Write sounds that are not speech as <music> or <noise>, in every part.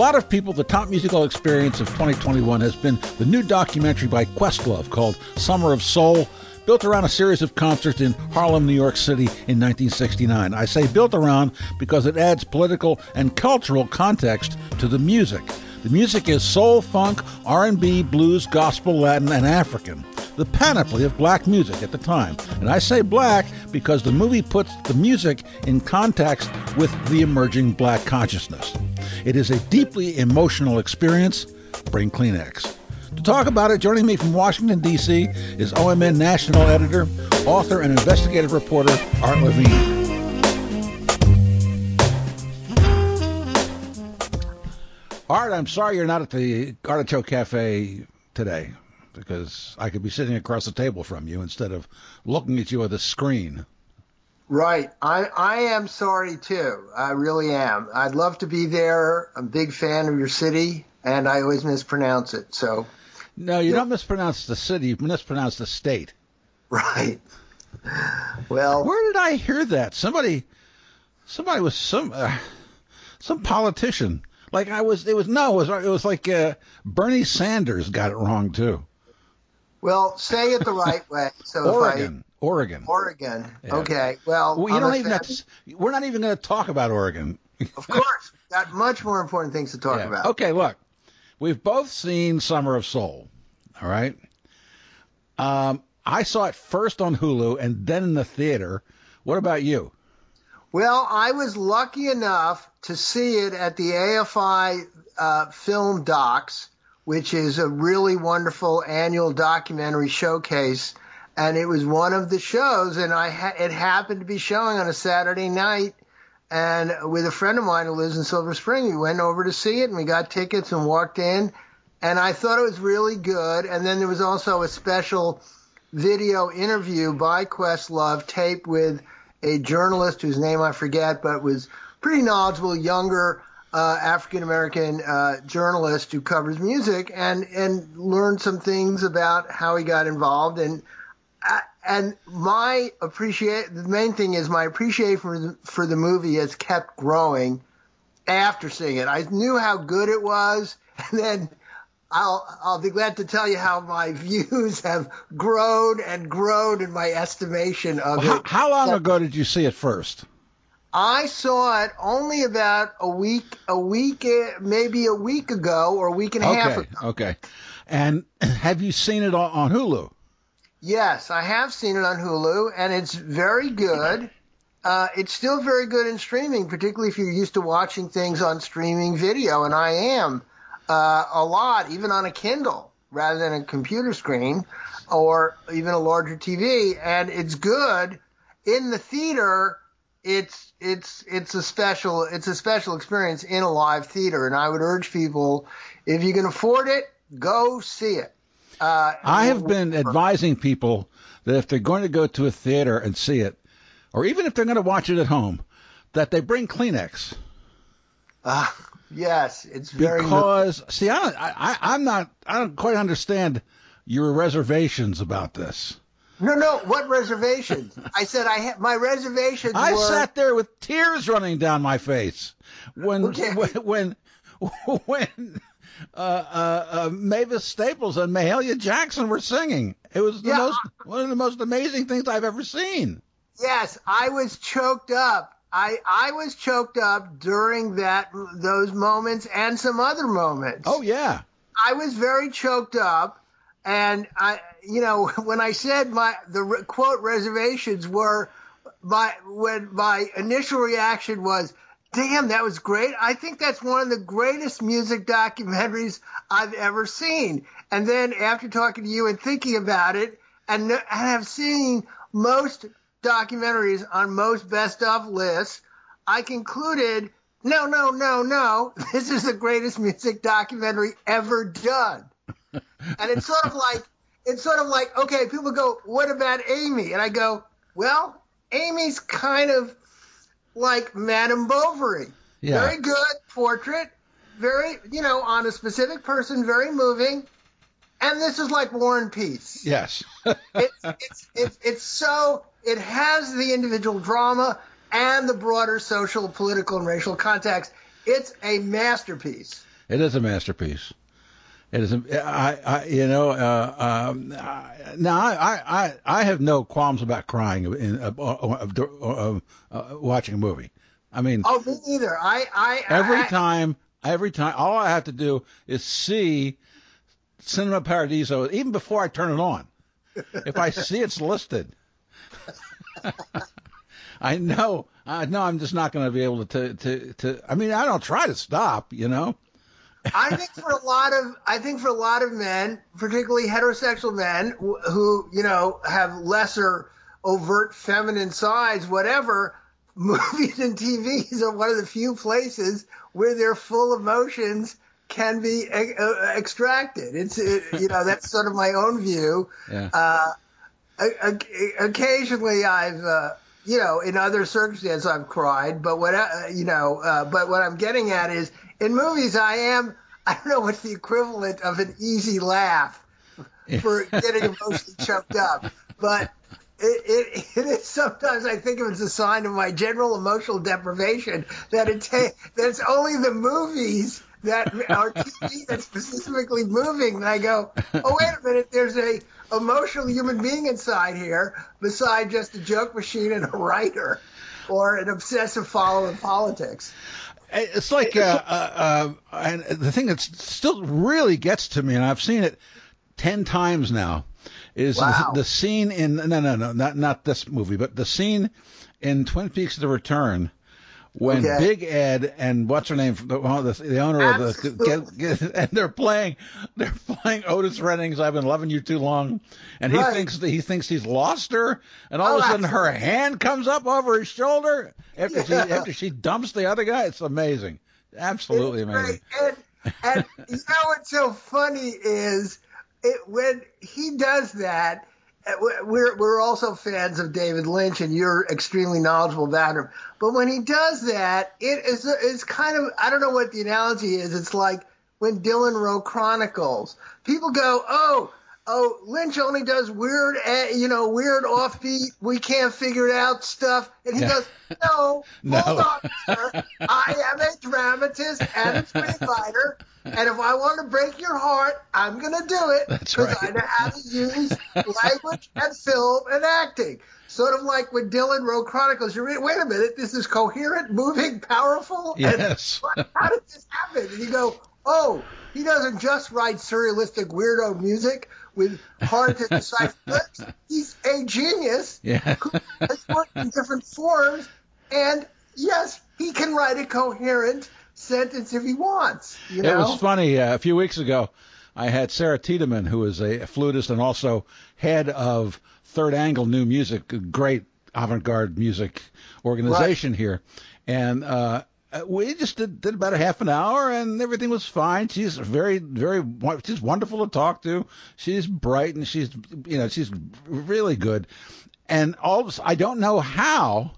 lot of people, the top musical experience of 2021 has been the new documentary by Questlove called Summer of Soul, built around a series of concerts in Harlem, New York City in 1969. I say built around because it adds political and cultural context to the music. The music is soul, funk, R&B, blues, gospel, Latin, and African. The panoply of black music at the time. And I say black because the movie puts the music in context with the emerging black consciousness. It is a deeply emotional experience. Bring Kleenex. To talk about it, joining me from Washington, D.C., is OMN national editor, author, and investigative reporter Art Levine. Art, I'm sorry you're not at the Artichoke Cafe today because I could be sitting across the table from you instead of looking at you at the screen. Right. I, I am sorry too. I really am. I'd love to be there. I'm a big fan of your city, and I always mispronounce it. So. No, you yeah. don't mispronounce the city. You mispronounce the state. Right. Well. Where did I hear that? Somebody, somebody was some, uh, some politician like I was, it was no, it was, it was like uh, Bernie Sanders got it wrong too. Well, say it the right way. So Oregon, I, Oregon, Oregon. Yeah. Okay. Well, well you don't even. Have to, we're not even going to talk about Oregon. of course, got much more important things to talk yeah. about. Okay, look, we've both seen Summer of Soul. All right. Um, I saw it first on Hulu and then in the theater. What about you? Well, I was lucky enough to see it at the AFI uh, Film Docs, which is a really wonderful annual documentary showcase. And it was one of the shows, and I ha- it happened to be showing on a Saturday night. And with a friend of mine who lives in Silver Spring, we went over to see it, and we got tickets and walked in. And I thought it was really good. And then there was also a special video interview by Questlove taped with a journalist whose name I forget, but was pretty knowledgeable, younger uh, African American uh, journalist who covers music, and and learned some things about how he got involved. And uh, and my appreciate the main thing is my appreciation for the, for the movie has kept growing after seeing it. I knew how good it was, <laughs> and then I'll I'll be glad to tell you how my <laughs> views have grown and grown in my estimation of well, it. How, how long ago did you see it first? I saw it only about a week, a week, maybe a week ago or a week and a okay, half ago. Okay. And <clears throat> have you seen it on Hulu? Yes, I have seen it on Hulu, and it's very good. Uh, it's still very good in streaming, particularly if you're used to watching things on streaming video, and I am uh, a lot, even on a Kindle rather than a computer screen or even a larger TV. And it's good in the theater. It's it's it's a special it's a special experience in a live theater, and I would urge people if you can afford it, go see it. Uh, I have been advising people that if they're going to go to a theater and see it, or even if they're going to watch it at home, that they bring Kleenex. Uh, Yes, it's very because see, I, I I'm not I don't quite understand your reservations about this. No, no. What reservations? <laughs> I said I had my reservations. I were... sat there with tears running down my face when okay. <laughs> when when, when uh, uh, uh, Mavis Staples and Mahalia Jackson were singing. It was the yeah, most one of the most amazing things I've ever seen. Yes, I was choked up I I was choked up during that those moments and some other moments. Oh yeah. I was very choked up and I you know <laughs> when I said my the quote reservations were my when my initial reaction was damn that was great. I think that's one of the greatest music documentaries I've ever seen. And then after talking to you and thinking about it and, and have seen most documentaries on most best of lists, I concluded, no, no, no, no, <laughs> this is the greatest music documentary ever done. And it's sort of like, it's sort of like, okay, people go, what about Amy? And I go, well, Amy's kind of like Madame Bovary. Yeah. Very good portrait, very, you know, on a specific person, very moving. And this is like War and Peace. Yes. <laughs> it's, it's, it's, it's so it has the individual drama and the broader social, political, and racial context. It's a masterpiece. It is a masterpiece. It is. A, I, I, you know, uh, um, I, now I, I, I have no qualms about crying in uh, uh, uh, uh, watching a movie. I mean, oh, me neither. I, I, every time, every time, all I have to do is see Cinema Paradiso, even before I turn it on. if I see it's listed, <laughs> I know, I know, I'm just not going to be able to, to, to. I mean, I don't try to stop, you know. I think for a lot of I think for a lot of men, particularly heterosexual men who you know have lesser overt feminine sides, whatever, <laughs> movies and TVs are one of the few places where their full emotions can be uh, extracted. It's it, you know that's sort of my own view. <laughs> Yeah. Uh, occasionally, I've uh, you know in other circumstances I've cried, but what uh, you know, uh, but what I'm getting at is in movies, I am, I don't know what's the equivalent of an easy laugh for <laughs> getting emotionally choked up, but it, it, it is sometimes I think of it as a sign of my general emotional deprivation that it ta- that it's only the movies that are TV that's specifically moving. And I go, oh wait a minute, there's a emotional human being inside here beside just a joke machine and a writer or an obsessive follower of politics. It's like, uh, uh, uh, and the thing that still really gets to me, and I've seen it ten times now, is wow. the, the, scene in no, no, no, not not this movie, but the scene in Twin Peaks: The Return when okay. Big Ed and what's her name, the, the owner Absolutely. of the, get, get, and they're playing, they're playing Otis Redding's "I've been loving you too long," and he right. thinks he thinks he's lost her, and all oh, of a oh, sudden her hand comes up over his shoulder after yeah. she after she dumps the other guy. It's amazing, absolutely it's amazing. And, and you know what's so funny is it when he does that Uh, we're we're also fans of David Lynch, and you're extremely knowledgeable about him. But when he does that, it is it's kind of I don't know what the analogy is. It's like when Dylan wrote Chronicles. People go, oh, oh, Lynch only does weird, eh, you know, weird offbeat, we can't figure it out stuff. And he yeah. goes, no, <laughs> no, hold on, sir. I am a dramatist and a screenwriter. And if I want to break your heart, I'm going to do it because right. I know how to use language and film and acting. Sort of like when Dylan wrote Chronicles. You read, wait a minute, this is coherent, moving, powerful. Yes. <laughs> And how did this happen? And you go, oh, he doesn't just write surrealistic weirdo music with hard to decipher lyrics. <laughs> He's a genius yeah. has worked in different forms, and yes, he can write a coherent sentence if he wants. You know? It was funny. Uh, a few weeks ago, I had Sarah Tiedemann, who is a flutist and also head of Third Angle New Music, a great avant-garde music organization right. here, and uh, uh, we just did, did about a half an hour and everything was fine. She's very, very, she's wonderful to talk to. She's bright and she's, you know, she's really good. And all of, a sudden, I don't know how,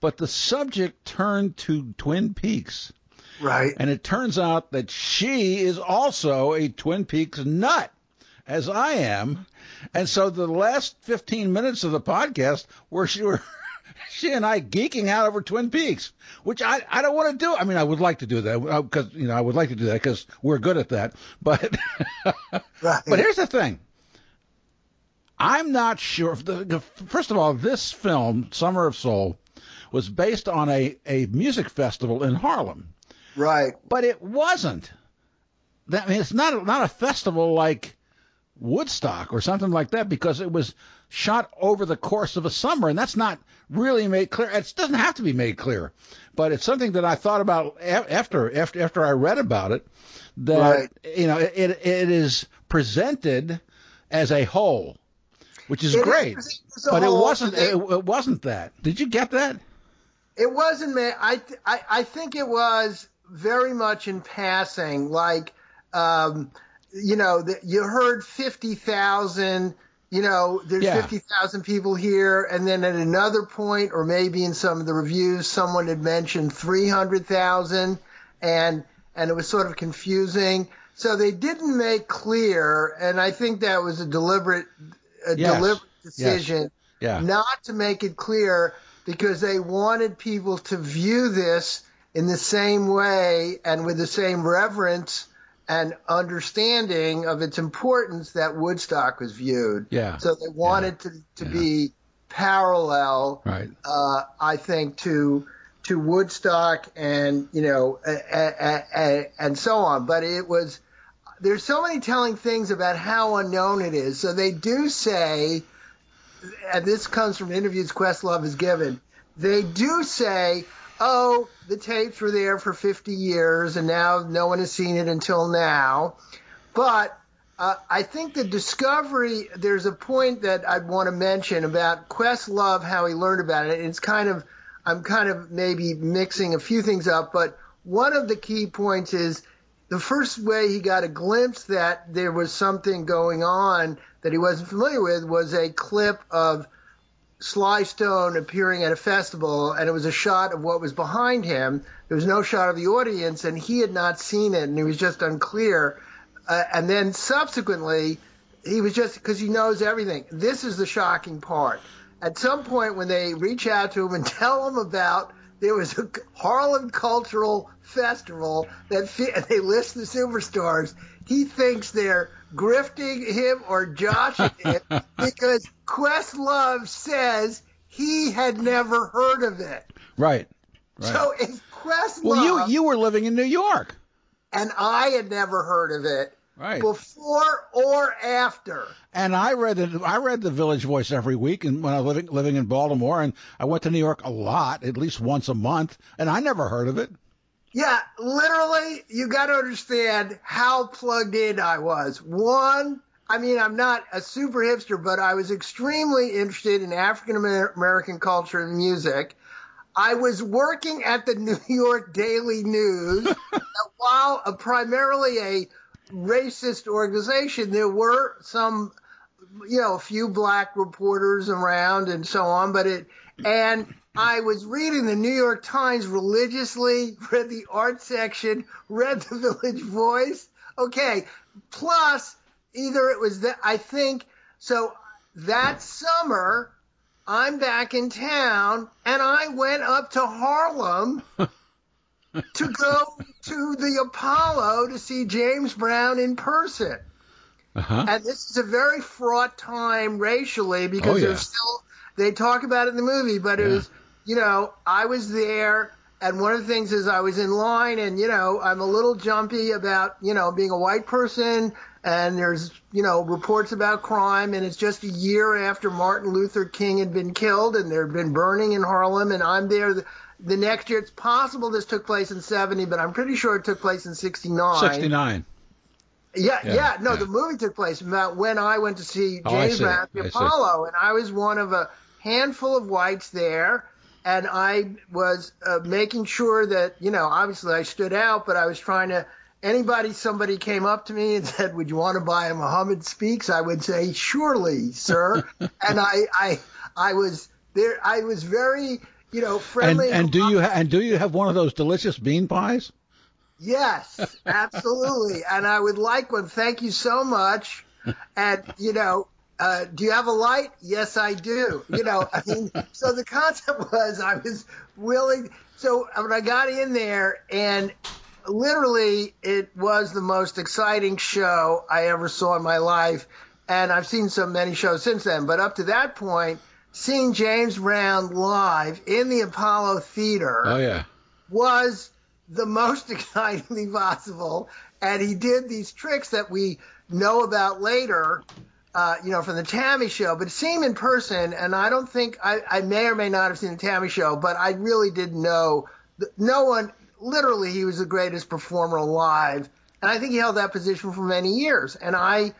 but the subject turned to Twin Peaks. Right. And it turns out that she is also a Twin Peaks nut, as I am. And so the last 15 minutes of the podcast were she were <laughs> she and I geeking out over Twin Peaks, which I, I don't want to do. I mean, I would like to do that uh, because you know I would like to do that because we're good at that. But <laughs> right. but here's the thing. I'm not sure. The, first of all, this film, Summer of Soul, was based on a, a music festival in Harlem. Right. But it wasn't. That I mean, it's not not a festival like Woodstock or something like that because it was shot over the course of a summer, and that's not really made clear. It doesn't have to be made clear, but it's something that I thought about after after after I read about it. That right. you know, it it is presented as a whole, which is it great, is but it wasn't it, it, wasn't that. Did you get that? It wasn't, man. I I I think it was very much in passing, like. Um, you know, the, you heard 50,000, you know, there's yeah. 50,000 people here. And then at another point, or maybe in some of the reviews, someone had mentioned 300,000 and, and it was sort of confusing. So they didn't make clear, and I think that was a deliberate, a yes. deliberate decision yes. yeah. not to make it clear because they wanted people to view this in the same way and with the same reverence and understanding of its importance that Woodstock was viewed. Yeah. So they wanted yeah. to, to yeah. be parallel, right. uh, I think, to to Woodstock and you know and so on. But it was there's so many telling things about how unknown it is. So they do say, and this comes from interviews Questlove has given. They do say, oh, the tapes were there for 50 years, and now no one has seen it until now. But uh, I think the discovery, there's a point that I'd want to mention about Questlove, how he learned about it. It's kind of, I'm kind of maybe mixing a few things up, but one of the key points is the first way he got a glimpse that there was something going on that he wasn't familiar with was a clip of Sly Stone appearing at a festival, and it was a shot of what was behind him. There was no shot of the audience, and he had not seen it, and he was just unclear. Uh, and then subsequently, he was just because he knows everything. This is the shocking part. At some point, when they reach out to him and <laughs> tell him about there was a Harlem Cultural Festival that <laughs> they list the superstars, he thinks they're grifting him or joshing <laughs> him because Questlove says he had never heard of it. Right. right. So if Questlove, well, you you were living in New York and I had never heard of it. Right. Before or after. And I read it. I read the Village Voice every week, and when I was living living in Baltimore, and I went to New York a lot, at least once a month, and I never heard of it. Yeah, literally, you got to understand how plugged in I was. One, I mean, I'm not a super hipster, but I was extremely interested in African American culture and music. I was working at the <laughs> New York Daily News. <laughs> while a, primarily a racist organization, there were some, you know, a few black reporters around and so on. But it, and I was reading the New York Times religiously, <laughs> read the art section, read the Village Voice. Okay. Plus, either it was that, I think, so that summer, I'm back in town and I went up to Harlem <laughs> to go to the Apollo to see James Brown in person. Uh-huh. And this is a very fraught time racially because oh, yeah. there's still, they talk about it in the movie, but yeah. it was, you know, I was there. And one of the things is I was in line and, you know, I'm a little jumpy about, you know, being a white person and there's you know reports about crime and it's just a year after Martin Luther King had been killed and there had been burning in Harlem and I'm there the, the next year it's possible this took place in 70 but I'm pretty sure it took place in 69 69 yeah, yeah, yeah no, yeah. the movie took place about when I went to see oh, James oh, Brown Apollo, and I was one of a handful of whites there, and I was uh, making sure that you know, obviously I stood out, but I was trying to anybody, somebody came up to me and <laughs> said, "Would you want to buy a Muhammad Speaks?" I would say, "Surely, sir." <laughs> and I, I, I was there. I was very, you know, friendly. And, and do you ha- and do you have one of those delicious bean pies? Yes, <laughs> absolutely. and I would like one. Thank you so much. And you know, uh, do you have a light? Yes, I do. You know, I mean, <laughs> so the concept was I was willing. So when I got in there, and literally, it was the most exciting show I ever saw in my life. And I've seen so many shows since then. But up to that point, seeing James Brown live in the Apollo Theater oh, yeah. was the most <laughs> exciting thing possible. And he did these tricks that we know about later, uh, you know, from the T.A.M.I. show. But seeing him in person, and I don't think I, I may or may not have seen the T.A.M.I. show, but I really didn't know. No one literally he was the greatest performer alive. And I think he held that position for many years. And I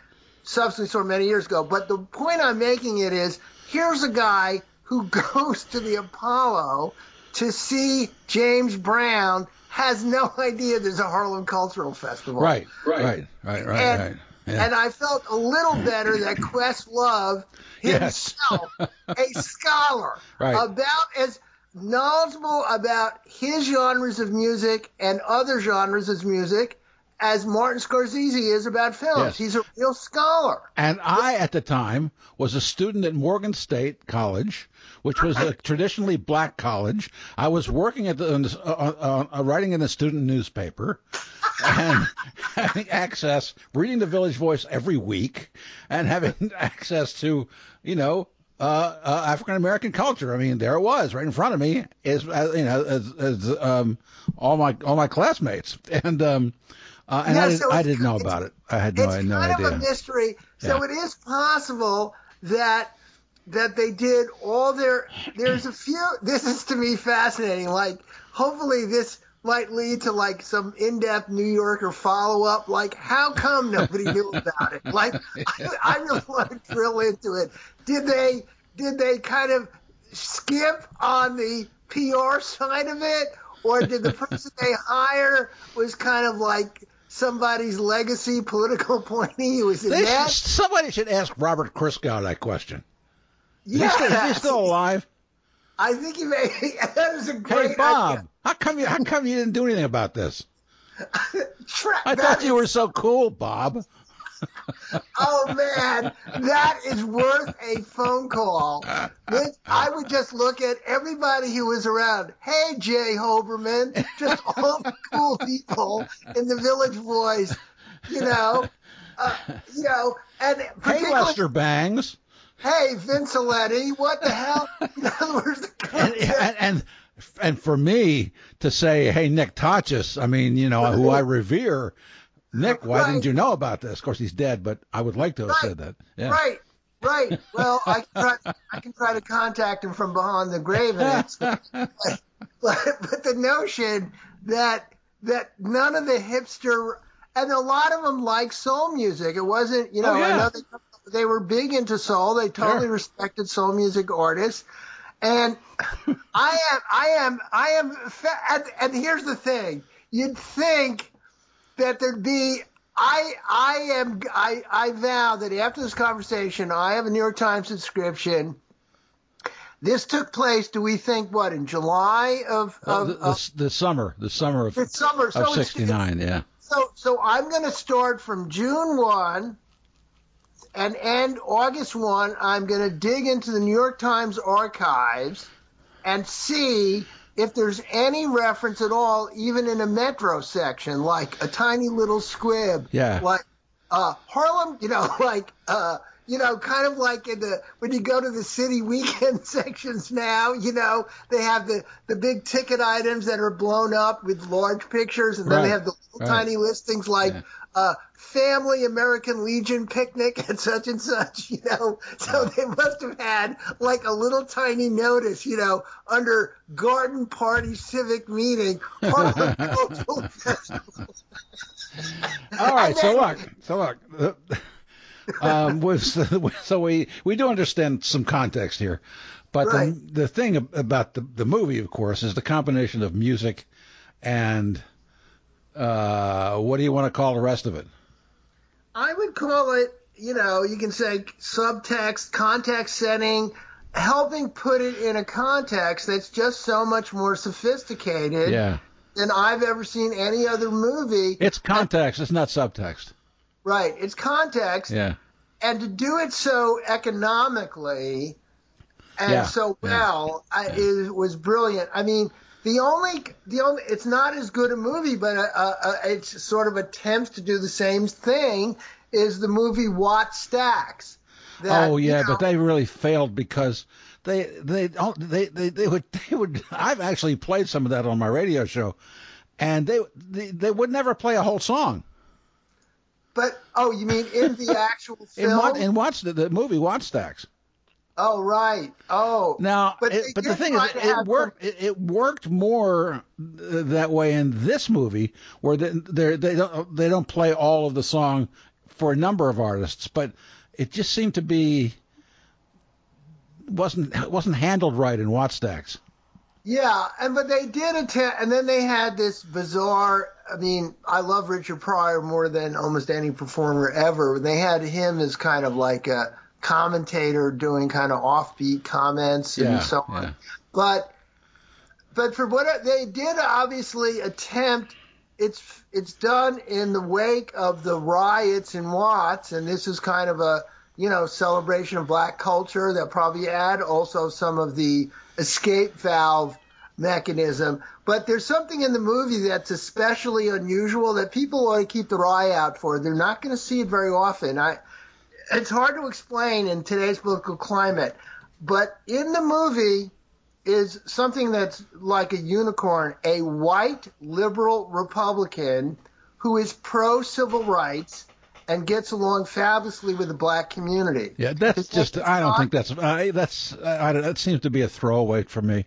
subsequently saw many years ago. But the point I'm making it is here's a guy who <laughs> goes to the Apollo to see James Brown, has no <laughs> idea there's a Harlem Cultural Festival. Right, right, right, right, right. And, right. Yeah. and I felt a little better that Questlove <laughs> himself, yes. a <laughs> scholar, right. about as knowledgeable about his genres of music and other genres of music as Martin Scorsese is about films. Yes. He's a real scholar. And I, at the time, was a student at Morgan State College, which was a traditionally black college. I was working at the uh, uh, uh, writing in a student newspaper, and <laughs> having access, reading the Village Voice every week, and having <laughs> access to, you know, uh, uh, African American culture. I mean, there it was, right in front of me, is uh, you know, as, as um, all my all my classmates, and um, uh, and Yeah, I, did, so I didn't know about it. I had no, it's I had no kind idea. of a mystery. So Yeah. it is possible that that they did all their. There's a few. This is to me fascinating. Like, hopefully, this might lead to like some in-depth New Yorker follow-up. Like, how come nobody knew about it? Like, I, I really want to drill into it. Did they? Did they kind of skip on the PR side of it, or did the person they hire was kind of like somebody's legacy political <laughs> appointee was in They that? should- somebody should ask Robert Christgau that question. Is, he, still, is he still alive? I think he may. <laughs> That is a great Hey Bob, idea. how come you how come you didn't do anything about this? Tra- I thought you were so cool, Bob. <laughs> Oh man, that is worth a phone call. I would just look at everybody who was around. Hey, J. Hoberman, just all the cool people in the Village Voice, you know, uh, you know, and Hey Lester Bangs. Hey, Vince Aletti, what the hell? In other words, the And, and and and for me to say, hey Nick Tosches, I mean, you know, who I revere, Nick, why Right. didn't you know about this? Of course, he's dead, but I would like to have Right. said that. Yeah. Right, right. Well, I can try. I can try to contact him from behind the grave, and it's, but, but but the notion that that none of the hipster and a lot of them like soul music. It wasn't, you oh, know, Oh, yeah. I know they, they were big into soul. They totally Sure. respected soul music artists. And I am, I am, I am, and, and here's the thing: you'd think that there'd be I I am I I vow that after this conversation I have a New York Times subscription. This took place, do we think what, in July of, Uh, the, of the, the summer, the summer of, the summer. So of '69. Yeah. so so I'm going to start from June 1 and end August 1. I'm going to dig into the New York Times archives and see if there's any reference at all, even in a metro section, like a tiny little squib. Yeah. Like uh, Harlem, you know, <laughs> like. Uh, you know, kind of like in the when you go to the city weekend <laughs> sections now, you know, they have the the big ticket items that are blown up with large pictures, and then they have the little right. tiny listings like Yeah. uh, family American Legion picnic <laughs> and such and such, you know. So they must have had like a little tiny notice, you know, under garden party civic meeting, Harlem <laughs> Cultural Festival. All right, And so look, so look. Um, <laughs> was so we we do understand some context here, but Right. the the thing about the the movie, of course, is the combination of music and uh, what do you want to call the rest of it? I would call it, you know, you can say subtext, context setting, helping put it in a context that's just so much more sophisticated Yeah, than I've ever seen any other movie. it's context. It's not subtext. Right, it's context, Yeah, and to do it so economically and Yeah, so yeah, well I, is, was brilliant. I mean, the only the only it's not as good a movie, but uh uh it's sort of attempts to do the same thing. Is the movie Wattstax? that, oh you yeah, know, but they really failed because they they don't they, they they would <laughs> they would I've actually played some of that on my radio show, and they they, they would never play a whole song. But oh, you mean in the <laughs> actual In film? what in watch the, the movie Wattstax. oh, right. Oh, Now, But it, but the thing is, it worked. It, it worked more that way in this movie, where they they they don't they don't play all of the song for a number of artists, but it just seemed to be wasn't wasn't handled right in Wattstax. Yeah, and but they did attempt, and then they had this bizarre. I mean, I love Richard Pryor more than almost any performer ever. They had him as kind of like a commentator doing kind of offbeat comments and so on. yeah. But but for what they did, obviously attempt it's it's done in the wake of the riots in Watts, and this is kind of a you know celebration of black culture that probably add also some of the escape valve mechanism. But there's something in the movie that's especially unusual that people ought to keep their eye out for. They're not going to see it very often. I, it's hard to explain in today's political climate, but in the movie is something that's like a unicorn, a white liberal Republican who is pro civil rights and gets along fabulously with the black community. Yeah, that's just. I don't think that's. I, that's. I, that seems to be a throwaway for me.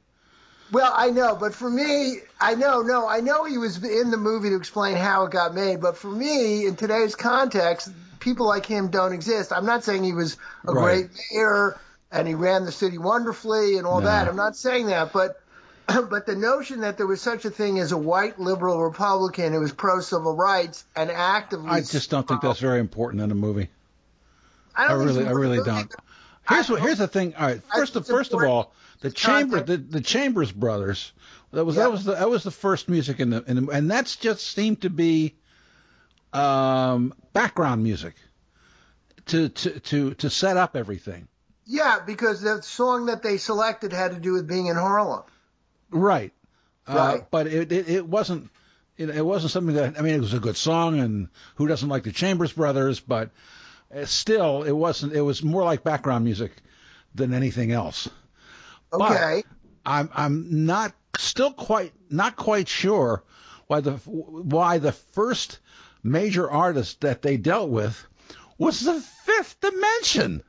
Well, I know, but for me, I know, no, I know he was in the movie to explain how it got made, but for me, in today's context, people like him don't exist. I'm not saying he was a right. great mayor and he ran the city wonderfully and all no. that. I'm not saying that, but <clears throat> but the notion that there was such a thing as a white liberal Republican who was pro civil rights and actively I just don't think that's very important in a movie. I, I really, I really don't. Here's what. Here's the thing. All right. First of first of all, the chamber, the, the Chambers brothers. That was that was the that was the first music in the, in the and that's just seemed to be um, background music to to to to set up everything. Yeah, because the song that they selected had to do with being in Harlem. Right. Uh, right. Uh, but it, it, it wasn't it, it, wasn't something that I mean it was a good song and who doesn't like the Chambers Brothers, but uh, still it wasn't it was more like background music than anything else. Okay. But I'm I'm not still quite not quite sure why the why the first major artist that they dealt with was the Fifth Dimension.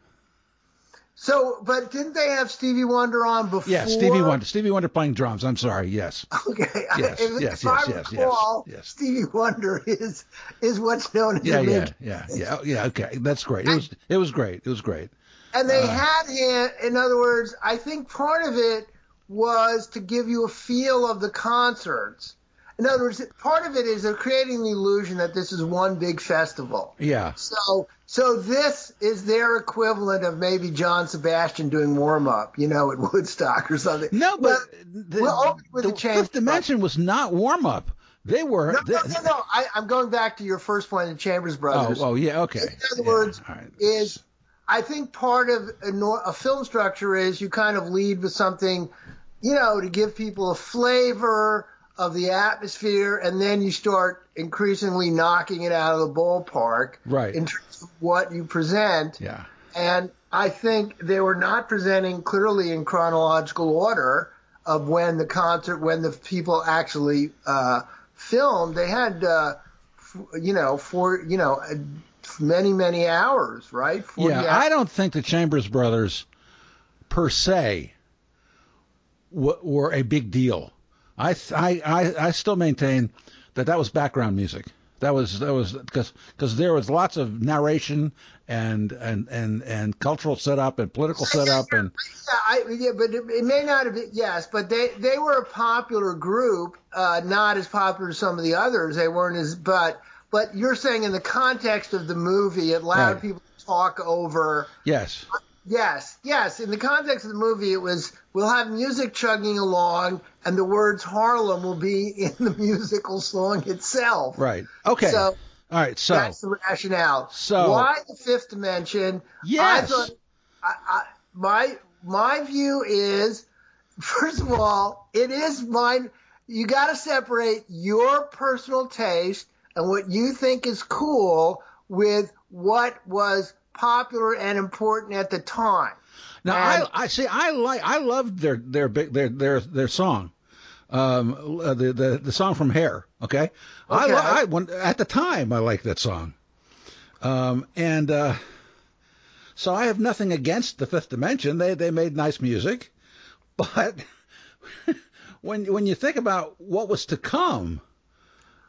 So, but didn't they have Stevie Wonder on before? Yeah, Stevie Wonder. Stevie Wonder playing drums. I'm sorry. Yes. Okay. Yes. if, yes. Yes. yes. Recall, yes. Yes. Stevie Wonder is is what's known as yeah, yeah, yeah, yeah, yeah. Okay, that's great. It was it was great. It was great. And they uh, had him. In other words, I think part of it was to give you a feel of the concerts. In other words, part of it is they're creating the illusion that this is one big festival. Yeah. So so this is their equivalent of maybe John Sebastian doing warm up, you know, at <laughs> Woodstock or something. No, but the, well, the, the Fifth Dimension was not warm up. They were. No, no, no. no. I, am going back to your first point, the Chambers Brothers. Oh, oh yeah, okay. In other yeah. words, right. is I think part of a, a film structure is you kind of lead with something, you know, to give people a flavor of the atmosphere, and then you start increasingly knocking it out of the ballpark right. in terms of what you present. Yeah. And I think they were not presenting clearly in chronological order of when the concert, when the people actually uh, filmed. They had, uh, you know, for you know, many many hours, right? Yeah, hours. I don't think the Chambers Brothers, per se, w- were a big deal. I, I, I still maintain that that was background music. That was that was because because there was lots of narration and and and and cultural setup and political setup and yeah, I, yeah but it, it, may not have been yes, but they they were a popular group, uh, not as popular as some of the others. They weren't as but but you're saying in the context of the movie, it allowed right. people to talk over. Yes. Yes, yes. In the context of the movie, it was we'll have music chugging along, and the words Harlem will be <laughs> in the musical song itself. Right. Okay. So, all right. So that's the rationale. So why the fifth dimension? Yes. I thought, I, I, my my view is, first of all, it is mine. You got to separate your personal taste and what you think is cool with what was popular and important at the time. Now and, I, I see I like I loved their their their their their song. Um, uh, the, the the song from Hair, okay. okay. I, I when, at the time I liked that song, um, and uh, so I have nothing against the Fifth Dimension. They they made nice music, <laughs> but <laughs> when when you think about what was to come,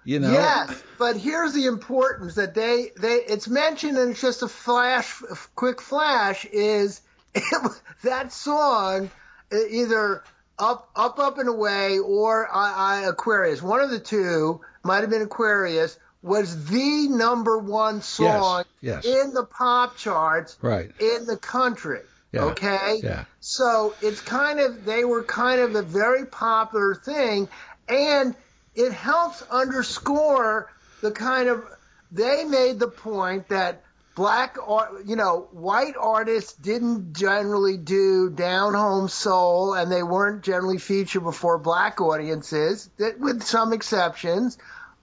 you know? Yes, but here's the importance that they they it's mentioned and it's just a flash, quick flash is it, <laughs> that song uh, either up up up and away or I, I, Aquarius, one of the two might have been Aquarius was the number one song yes, yes. in the pop charts right. in the country. Yeah, okay? Yeah. So it's kind of they were kind of a very popular thing and it helps underscore the kind of they made the point that black you know, white artists didn't generally do down home soul, and they weren't generally featured before black audiences, that with some exceptions.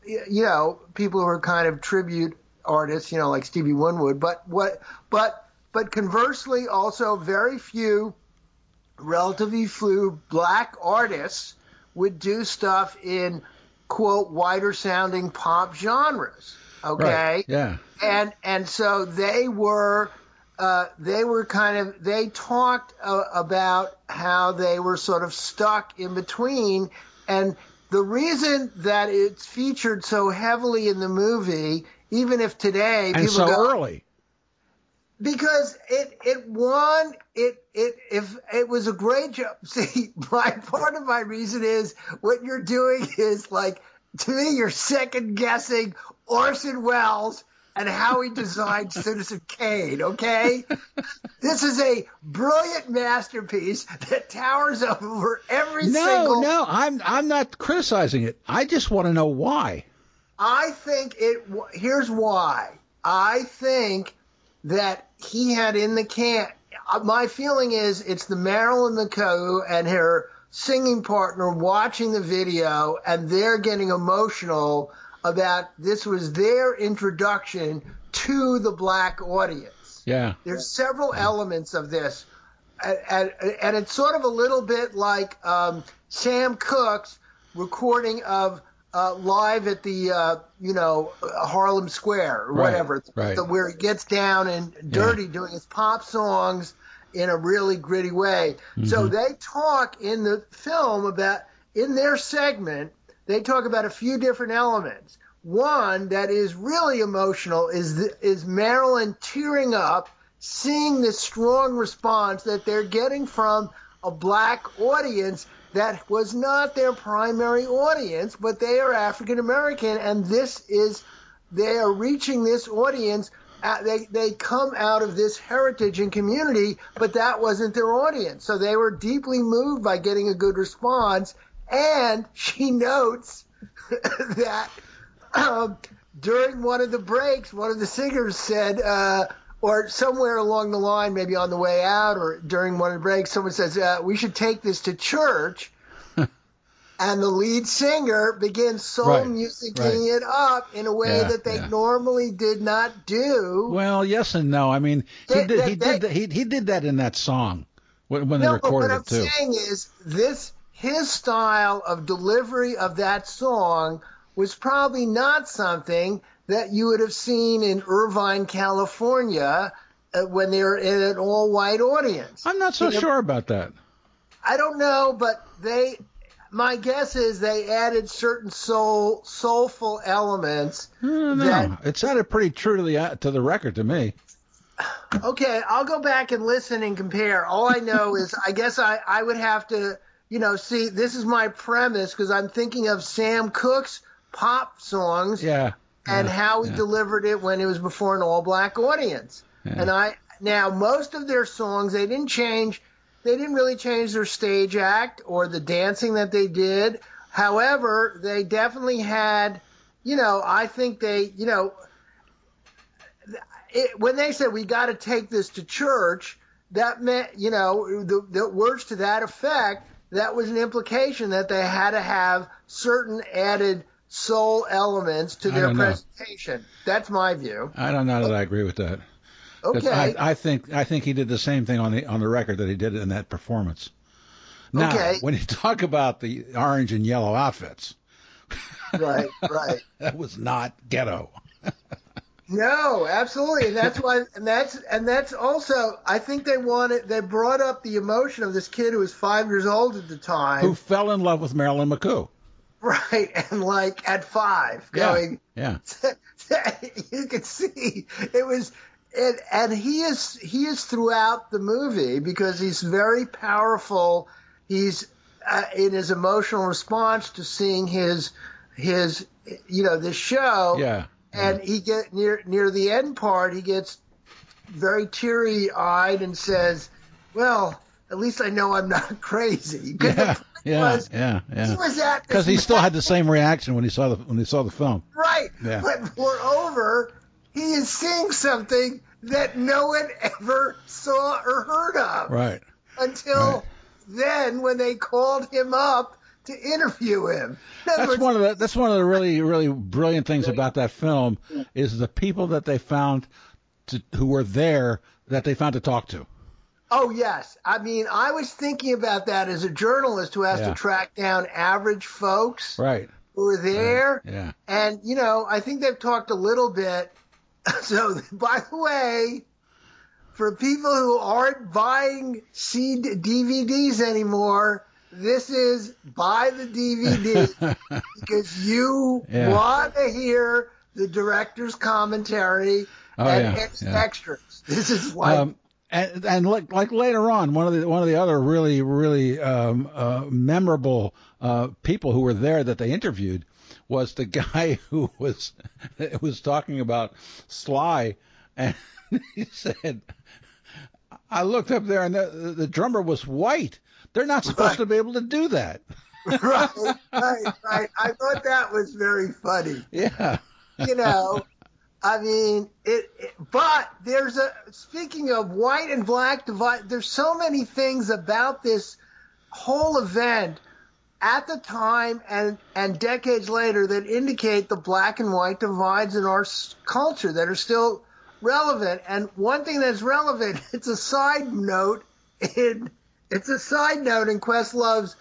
You know, people who are kind of tribute artists, you know, like Stevie Winwood. But what, but, but conversely, also very few, relatively few black artists would do stuff in quote wider sounding pop genres. Okay. Right. Yeah. And and so they were uh, they were kind of they talked uh, about how they were sort of stuck in between and the reason that it's featured so heavily in the movie even if today and people so go, early because it it won it it if it was a great job <laughs> see my part of my reason is what you're doing is like to me you're second guessing Orson Welles and how he designed <laughs> Citizen Kane, okay? this is a brilliant masterpiece that towers over every no, single No, no, I'm I'm not criticizing it. I just want to know why. I think it here's why. I think that he had in the can uh, my feeling is it's the Marilyn McCoo and her singing partner watching the video and they're getting emotional about this was their introduction to the black audience. Yeah. There's several elements of this. And, and, and it's sort of a little bit like um, Sam Cooke's recording of uh, live at the uh, you know Harlem Square or whatever, right, right. The, where he gets down and dirty Yeah. doing his pop songs in a really gritty way. Mm-hmm. So they talk in the film about in their segment they talk about a few different elements. One that is really emotional is the, is Marilyn tearing up, seeing the strong response that they're getting from a black audience that was not their primary audience, but they are African American, and this is they are reaching this audience. Uh, they they come out of this heritage and community, but that wasn't their audience. So they were deeply moved by getting a good response. And she <laughs> notes that um, during one of the breaks, one of the singers said, uh, or somewhere along the line, maybe on the way out or during one of the breaks, someone says, uh, "We should take this to church." <laughs> and the lead singer begins soul Right, musicking right. it up in a way Yeah, that they yeah. normally did not do. Well, yes and no. I mean, he did that- he did that, he he did that in that song when, when they no, but recorded what I'm it too. saying is this his style of delivery of that song was probably not something that you would have seen in Irvine, California, uh, when they were in an all-white audience. I'm not so You know, sure about that. I don't know, but they. My guess is they added certain soul, soulful elements. That- It sounded pretty true to the uh, to the record to me. Okay, I'll go back and listen and compare. All I know is I guess I, I would have to, you know, see, this is my premise because I'm thinking of Sam Cooke's pop songs Yeah. And yeah, how he yeah. delivered it when it was before an all black audience. Yeah. And I, now most of their songs, they didn't change, they didn't really change their stage act or the dancing that they did. However, they definitely had, you know, I think they, you know, it, when they said we got to take this to church, that meant you know the, the words to that effect. That was an implication that they had to have certain added soul elements to their don't know. presentation. That's my view. I don't know that I agree with that. Okay. I, I think I think he did the same thing on the on the record that he did in that performance. Now, Okay. when you talk about the orange and yellow outfits, <laughs> right, right. that was not ghetto. No, absolutely, and that's why, and that's and that's also. I think they wanted. They brought up the emotion of this kid who was five years old at the time. Who fell in love with Marilyn McCoo? Right, and like at five, Yeah, going, yeah. <laughs> you could see it was, and, and he is he is throughout the movie because he's very powerful. He's uh, in his emotional response to seeing his his you know the show, Yeah. and he get near near the end part, he gets very teary eyed and says, "Well, at least I know I'm not <laughs> crazy. Yeah, yeah, was, yeah, yeah. He was at because he still had the same reaction when he saw the when he saw the film. Right. Yeah. But moreover, he is seeing something that no one ever saw or heard of. Right. Until right. then, when they called him up to interview him. That's words, one of the that's one of the really really brilliant things about that film is the people that they found to, who were there that they found to talk to. Oh yes, I mean I was thinking about that as a journalist who has yeah. to track down average folks, right, who are there. Right. Yeah, and you know I think they've talked a little bit. <laughs> So by the way, for people who aren't buying CD, DVDs anymore, this is buy the DVD <laughs> because you yeah. want to hear the director's commentary oh, and yeah, yeah. extras. This is why. Um, and, and like, like later on, one of the one of the other really really um, uh, memorable uh, people who were there that they interviewed was the <laughs> guy who was <laughs> was talking about Sly, and <laughs> he said, "I looked up there and the, the drummer was white. They're not supposed right. to be able to do that." right, right, right. I thought that was very funny. Yeah. You know, I mean, it, it, But there's a. Speaking of white and black divide, there's so many things about this whole event at the time and and decades later that indicate the black and white divides in our culture that are still relevant. And one thing that's relevant, <laughs> it's a side note in it's a side note in Questlove's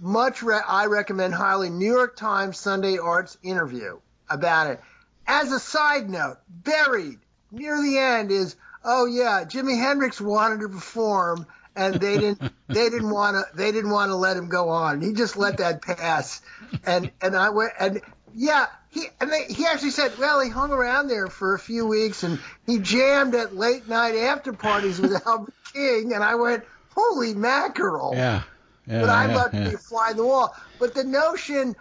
much re- I recommend highly New York Times Sunday Arts interview about it. As a side note, buried near the end is, oh yeah, Jimi Hendrix wanted to perform and they didn't <laughs> they didn't want to they didn't want to let him go on. He just let that pass. And and I went and yeah, he and they, he actually said, well, he hung around there for a few weeks and he jammed at late night after parties with <laughs> Albert King and I went, holy mackerel. Yeah. Yeah, but I'd yeah, love to yeah. be fly the wall. But the notion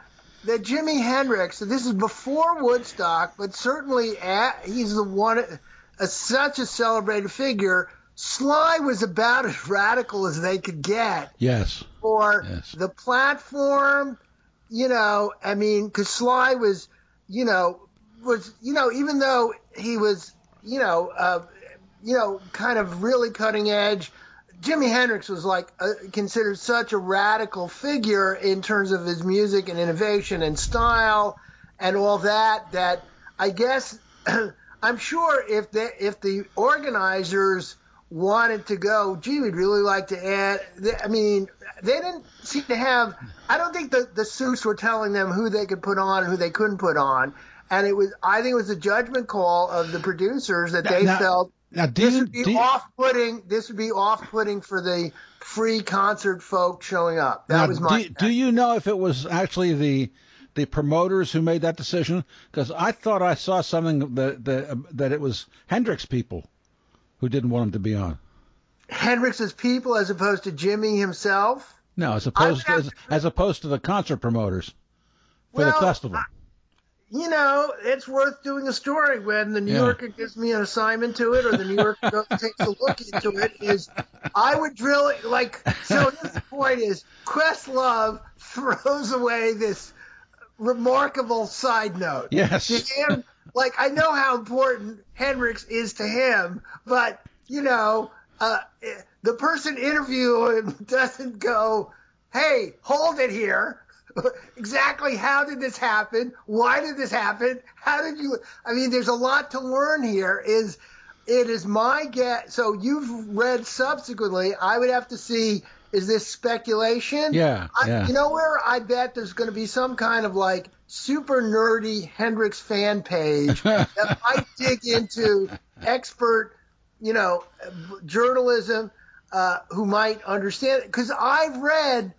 that Jimi Hendrix, this is before Woodstock, but certainly at, he's the one, a, such a celebrated figure. Sly was about as <laughs> radical as they could get. Yes. For yes. the platform, you know, I mean, because Sly was, you know, was, you know, even though he was, you know, uh, you know, kind of really cutting edge, Jimi Hendrix was like a, considered such a radical figure in terms of his music and innovation and style and all that that I guess <clears throat> I'm sure if the if the organizers wanted to go, gee, we'd really like to add. I mean, they didn't seem to have. I don't think the the Seuss were telling them who they could put on and who they couldn't put on, and it was. I think it was a judgment call of the producers that they now, felt now, this you, would be off-putting. This would be off-putting for the free concert folk showing up. That now, was my. Do, do, you know if it was actually the the promoters who made that decision? Because I thought I saw something that that, that it was Hendrix people who didn't want him to be on. Hendrix's people, as opposed to Jimi himself. No, as opposed to, as, as, opposed to the concert promoters for well, the festival. I, you know, it's worth doing a story when the New yeah. Yorker gives me an assignment to it or the New Yorker goes, takes a look into it. Is I would drill it like so. The point is, Questlove throws away this remarkable side note. Yes. Him, like I know how important Hendrix is to him, but you know, uh, the person interviewing him <laughs> doesn't go, "Hey, hold it here." <laughs> exactly how did this happen? Why did this happen? How did you? I mean, there's a lot to learn here. Is it is my guess? So you've read subsequently. I would have to see. Is this speculation? Yeah, I, yeah. You know where I bet there's going to be some kind of like super nerdy Hendrix fan page <laughs> that might dig into expert, you know, journalism uh, who might understand it. Because I've read.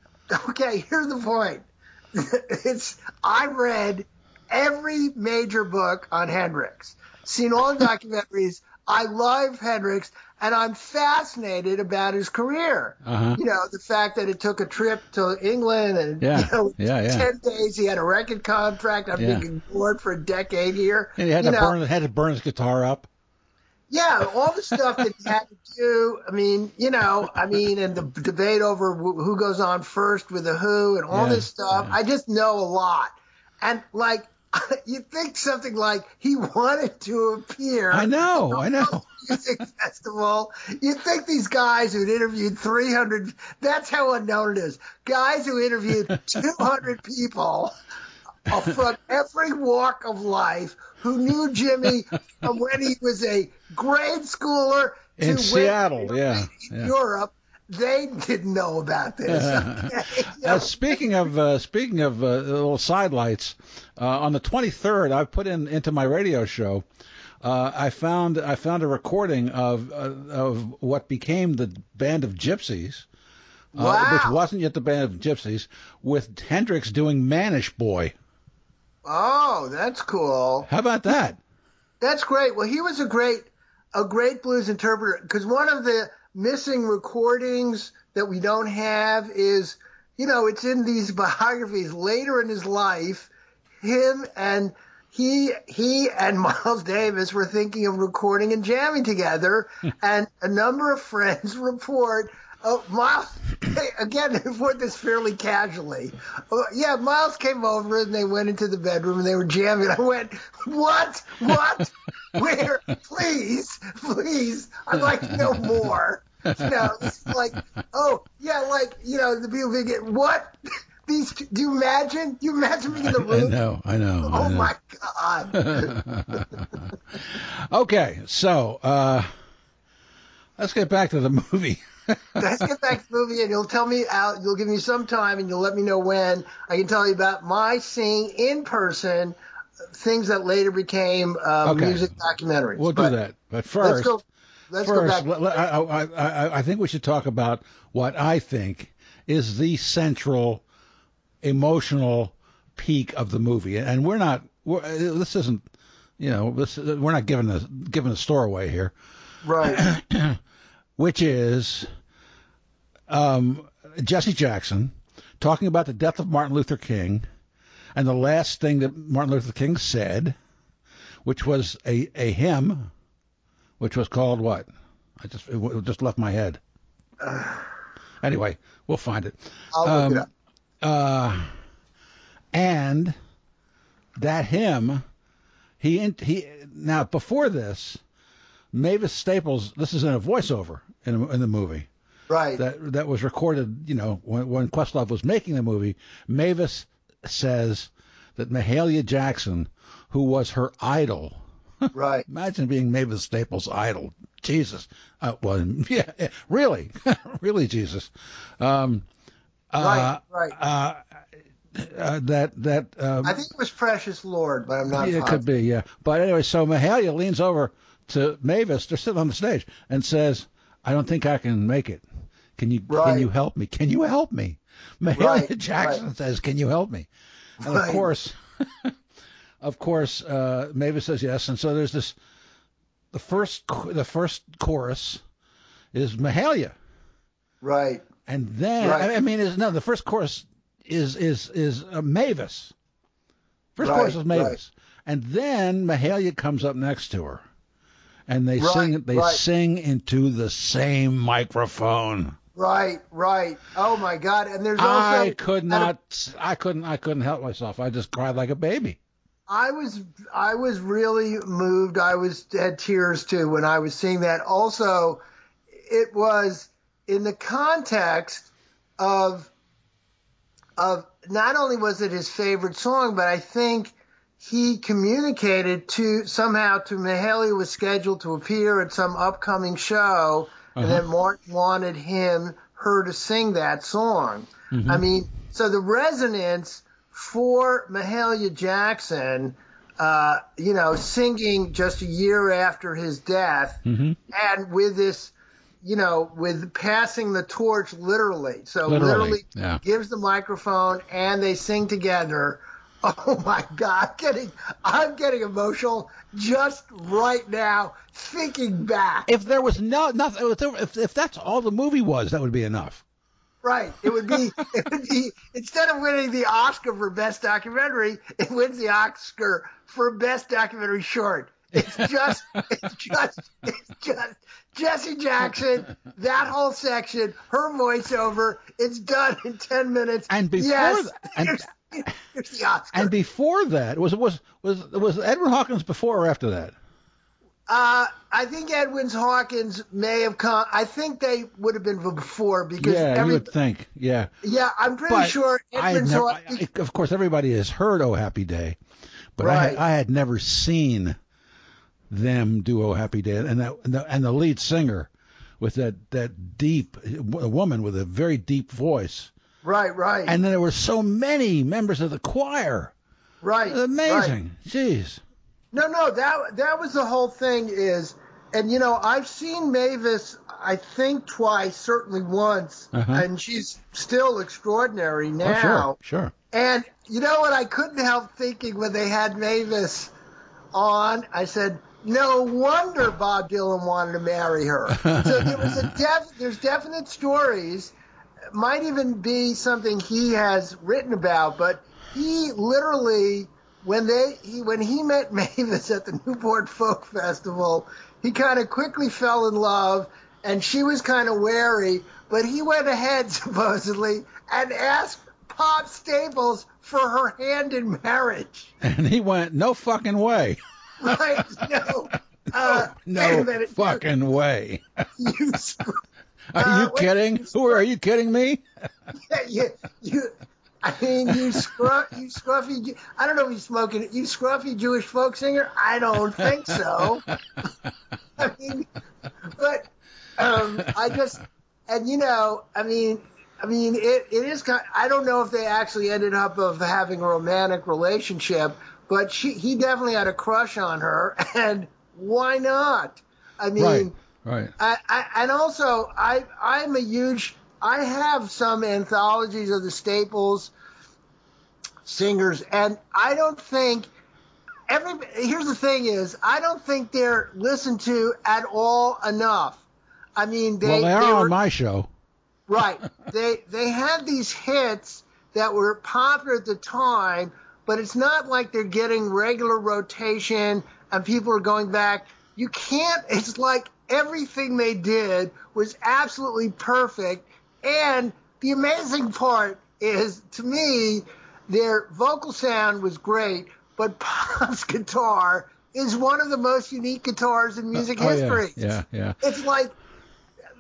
Okay, here's the point. <laughs> it's I read every major book on Hendrix, seen all the documentaries. I love Hendrix, and I'm fascinated about his career. Uh-huh. You know, the fact that it took a trip to England and yeah. you know, <laughs> yeah, yeah. ten days he had a record contract. I've yeah. been ignored for a decade here. And he had you to know, burn had to burn his guitar up. Yeah, all the stuff that he had to do. I mean, you know, I mean, and the debate over who goes on first with the Who and all Yeah, this stuff. yeah. I just know a lot, and like. <laughs> You think something like he wanted to appear I know, I know. music <laughs> festival. You'd think these guys who'd interviewed 300, that's how unknown it is. Guys who interviewed <laughs> 200 people uh, from every walk of life who knew Jimi <laughs> from when he was a grade schooler to In Seattle, yeah, yeah. Europe. They didn't know about this. <laughs> okay? You Uh, speaking of uh, speaking of uh, little sidelights, uh, on the 23rd, I put in into my radio show. Uh, I found I found a recording of uh, of what became the Band of Gypsys, uh, Wow. which wasn't yet the Band of Gypsys, with Hendrix doing Mannish Boy. Oh, that's cool. How about that? That's great. Well, he was a great, a great blues interpreter because one of the missing recordings that we don't have is, you know, it's in these <laughs> biographies later in his life. Him and he, he and <laughs> Miles Davis were thinking of recording and jamming together, <laughs> and a number of friends report. Oh, Miles, <laughs> again, <laughs> they report this fairly casually. Oh, yeah, Miles came over and they went into the bedroom and they were jamming. I went, what? What? <laughs> Where? Please, please, I'd like to know more. You know, it's like, oh, yeah, like, you know, the people being, what? These, do you imagine? Do you imagine being in the room? I know, I know. I Oh know. my God. Okay, so uh, let's get back to the movie. Let's get back to the movie, and you'll tell me out. You'll give me some time, and you'll let me know when I can tell you about my seeing in person things that later became uh, Okay. music documentaries. We'll do that. But Let's first, go. Let's go back. let- let- I, I, I, I think we should talk about what I think is the central emotional peak of the movie, and we're not. We're, this isn't, you know, this, we're not giving the giving the store away here, Right. <clears throat> which is um, Jesse Jackson talking about the death of Martin Luther King, and the last thing that Martin Luther King said, which was a a hymn, which was called what? I just it just left my head. <sighs> Anyway, we'll find it. I'll look it Um, up. Uh, and that hymn, he he now before this, Mavis Staples. This is in a voiceover in, in the movie Right. that that was recorded. You know, when, when Questlove was making the movie, Mavis says that Mahalia Jackson, who was her idol, right. <laughs> imagine being Mavis Staples' idol. Jesus, uh, well, <laughs> yeah, really, <laughs> really, Jesus. Um, uh, Right. Right. uh, uh, that that um, I think it was Precious Lord, but I'm not. yeah, it could be, yeah. But anyway, so Mahalia leans over to Mavis. They're sitting on the stage and says, "I don't think I can make it. Can you can you help me? Can you help me?" <laughs> Mahalia Right, Jackson right. says, "Can you help me?" And of course, <laughs> of course, uh, Mavis says yes. And so there's this. The first the first chorus is Mahalia. Right. And then Right. I mean, is no, the first chorus is is is uh, Mavis. First Right, chorus is Mavis, right. and then Mahalia comes up next to her, and they Right, sing they right. sing into the same microphone. Right. Right. Oh my God. And there's also. I could not, I couldn't, I couldn't help myself. I just cried like a baby. I was I was really moved. I was had tears too when I was seeing that. Also, it was in the context of of not only was it his favorite song, but I think he communicated to somehow to Mahalia was scheduled to appear at some upcoming show, and Uh-huh. then Martin wanted him her to sing that song. I mean, so the resonance for Mahalia Jackson, uh, you know, singing just a year after his death, Mhm. and with this, you know, with passing the torch literally. So Literally, literally, yeah. gives the microphone and they sing together. Oh my God, getting I'm getting emotional just right now thinking back. If there was no nothing, if, if that's all the movie was, that would be enough. Right. It would be <laughs> it would be instead of winning the Oscar for best documentary, it wins the Oscar for best documentary short. It's <laughs> just, it's just, it's just Jesse Jackson. That whole section, her voiceover. It's done in ten minutes. And before yes, th- and- here's, the Oscar. And before that, was was was was Edward Hawkins before or after that? Uh, I think Edwin Hawkins may have come. I think they would have been before because Yeah, you would think. Yeah. yeah, I'm pretty But sure I had Edwin never, Hawkins. I- of course, everybody has heard "Oh Happy Day," but I, had, Right. I had never seen them do "Oh Happy Day," and that and the, and the lead singer with that that deep a woman with a very deep voice, right, right, and then there were so many members of the choir. right, right. Amazing, jeez. No, no, that that was the whole thing. Is and you know I've seen Mavis. I think twice, certainly once, Uh-huh. and she's still extraordinary now. Oh, sure, sure. And you know what? I couldn't help thinking when they had Mavis on. I said, "No wonder Bob Dylan wanted to marry her." <laughs> so there was a def- there's definite stories. Might even be something he has written about, but he literally when they he when he met <laughs> Mavis at the Newport Folk Festival, he kind of quickly fell in love, and she was kind of wary. But he went ahead <laughs> supposedly and asked Pop Staples for her hand in marriage. And he went, "No fucking way, <laughs> Right? No. Uh, wait no fucking way." You, Are Uh, you wait, kidding? Who are you kidding me? Yeah, you, you, I mean, you scruff, you scruffy. I don't know if he's smoking. It you scruffy Jewish folk singer? I don't think so. <laughs> I mean, but um, I just, and you know, I mean, I mean, it, it is kind. I don't know if they actually ended up of having a romantic relationship, but she, he definitely had a crush on her, <laughs> and why not? I mean. Right, right. I, I, and also, I, I'm a huge. I have some anthologies of the Staples singers, and I don't think every. Here's the thing: is I don't think they're listened to at all enough. I mean, they well, they are they on my show. right. <laughs> They they had these hits that were popular at the time, but it's not like they're getting regular rotation and people are going back. You can't. It's like everything they did was absolutely perfect, and the amazing part is to me, their vocal sound was great, but Pop's <laughs> guitar is one of the most unique guitars in music uh, Oh, yeah, history. yeah, yeah. It's like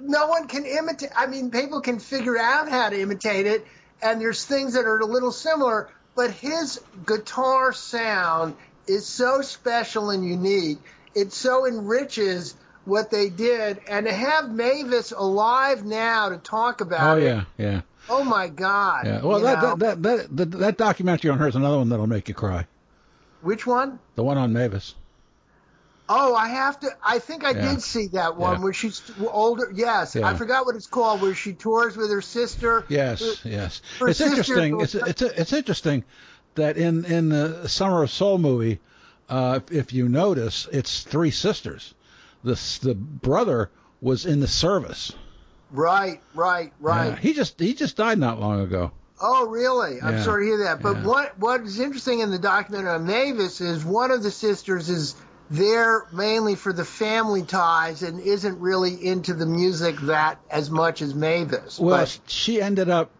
no one can imitate. I mean, people can figure out how to imitate it, and there's things that are a little similar, but his guitar sound is so special and unique. It so enriches what they did, and to have Mavis alive now to talk about Oh it. yeah, yeah, Oh my God! yeah. Well, that, that that that that documentary on her is another one that'll make you cry. which one? The one on Mavis. Oh, I have to. I think I Yeah. did see that one Yeah. where she's older. Yes, Yeah. I forgot what it's called. Where she tours with her sister. Yes, Uh, yes. her It's sister interesting. It's it's it's interesting that in in the Summer of Soul movie, uh, if you notice, it's three sisters. The the brother was in the service. Right, right, right. Yeah, he just he just died not long ago. Oh, really? I'm Yeah, sorry to hear that. But yeah. what what is interesting in the documentary on Mavis is one of the sisters is there mainly for the family ties and isn't really into the music that as much as Mavis. Well, But- she ended up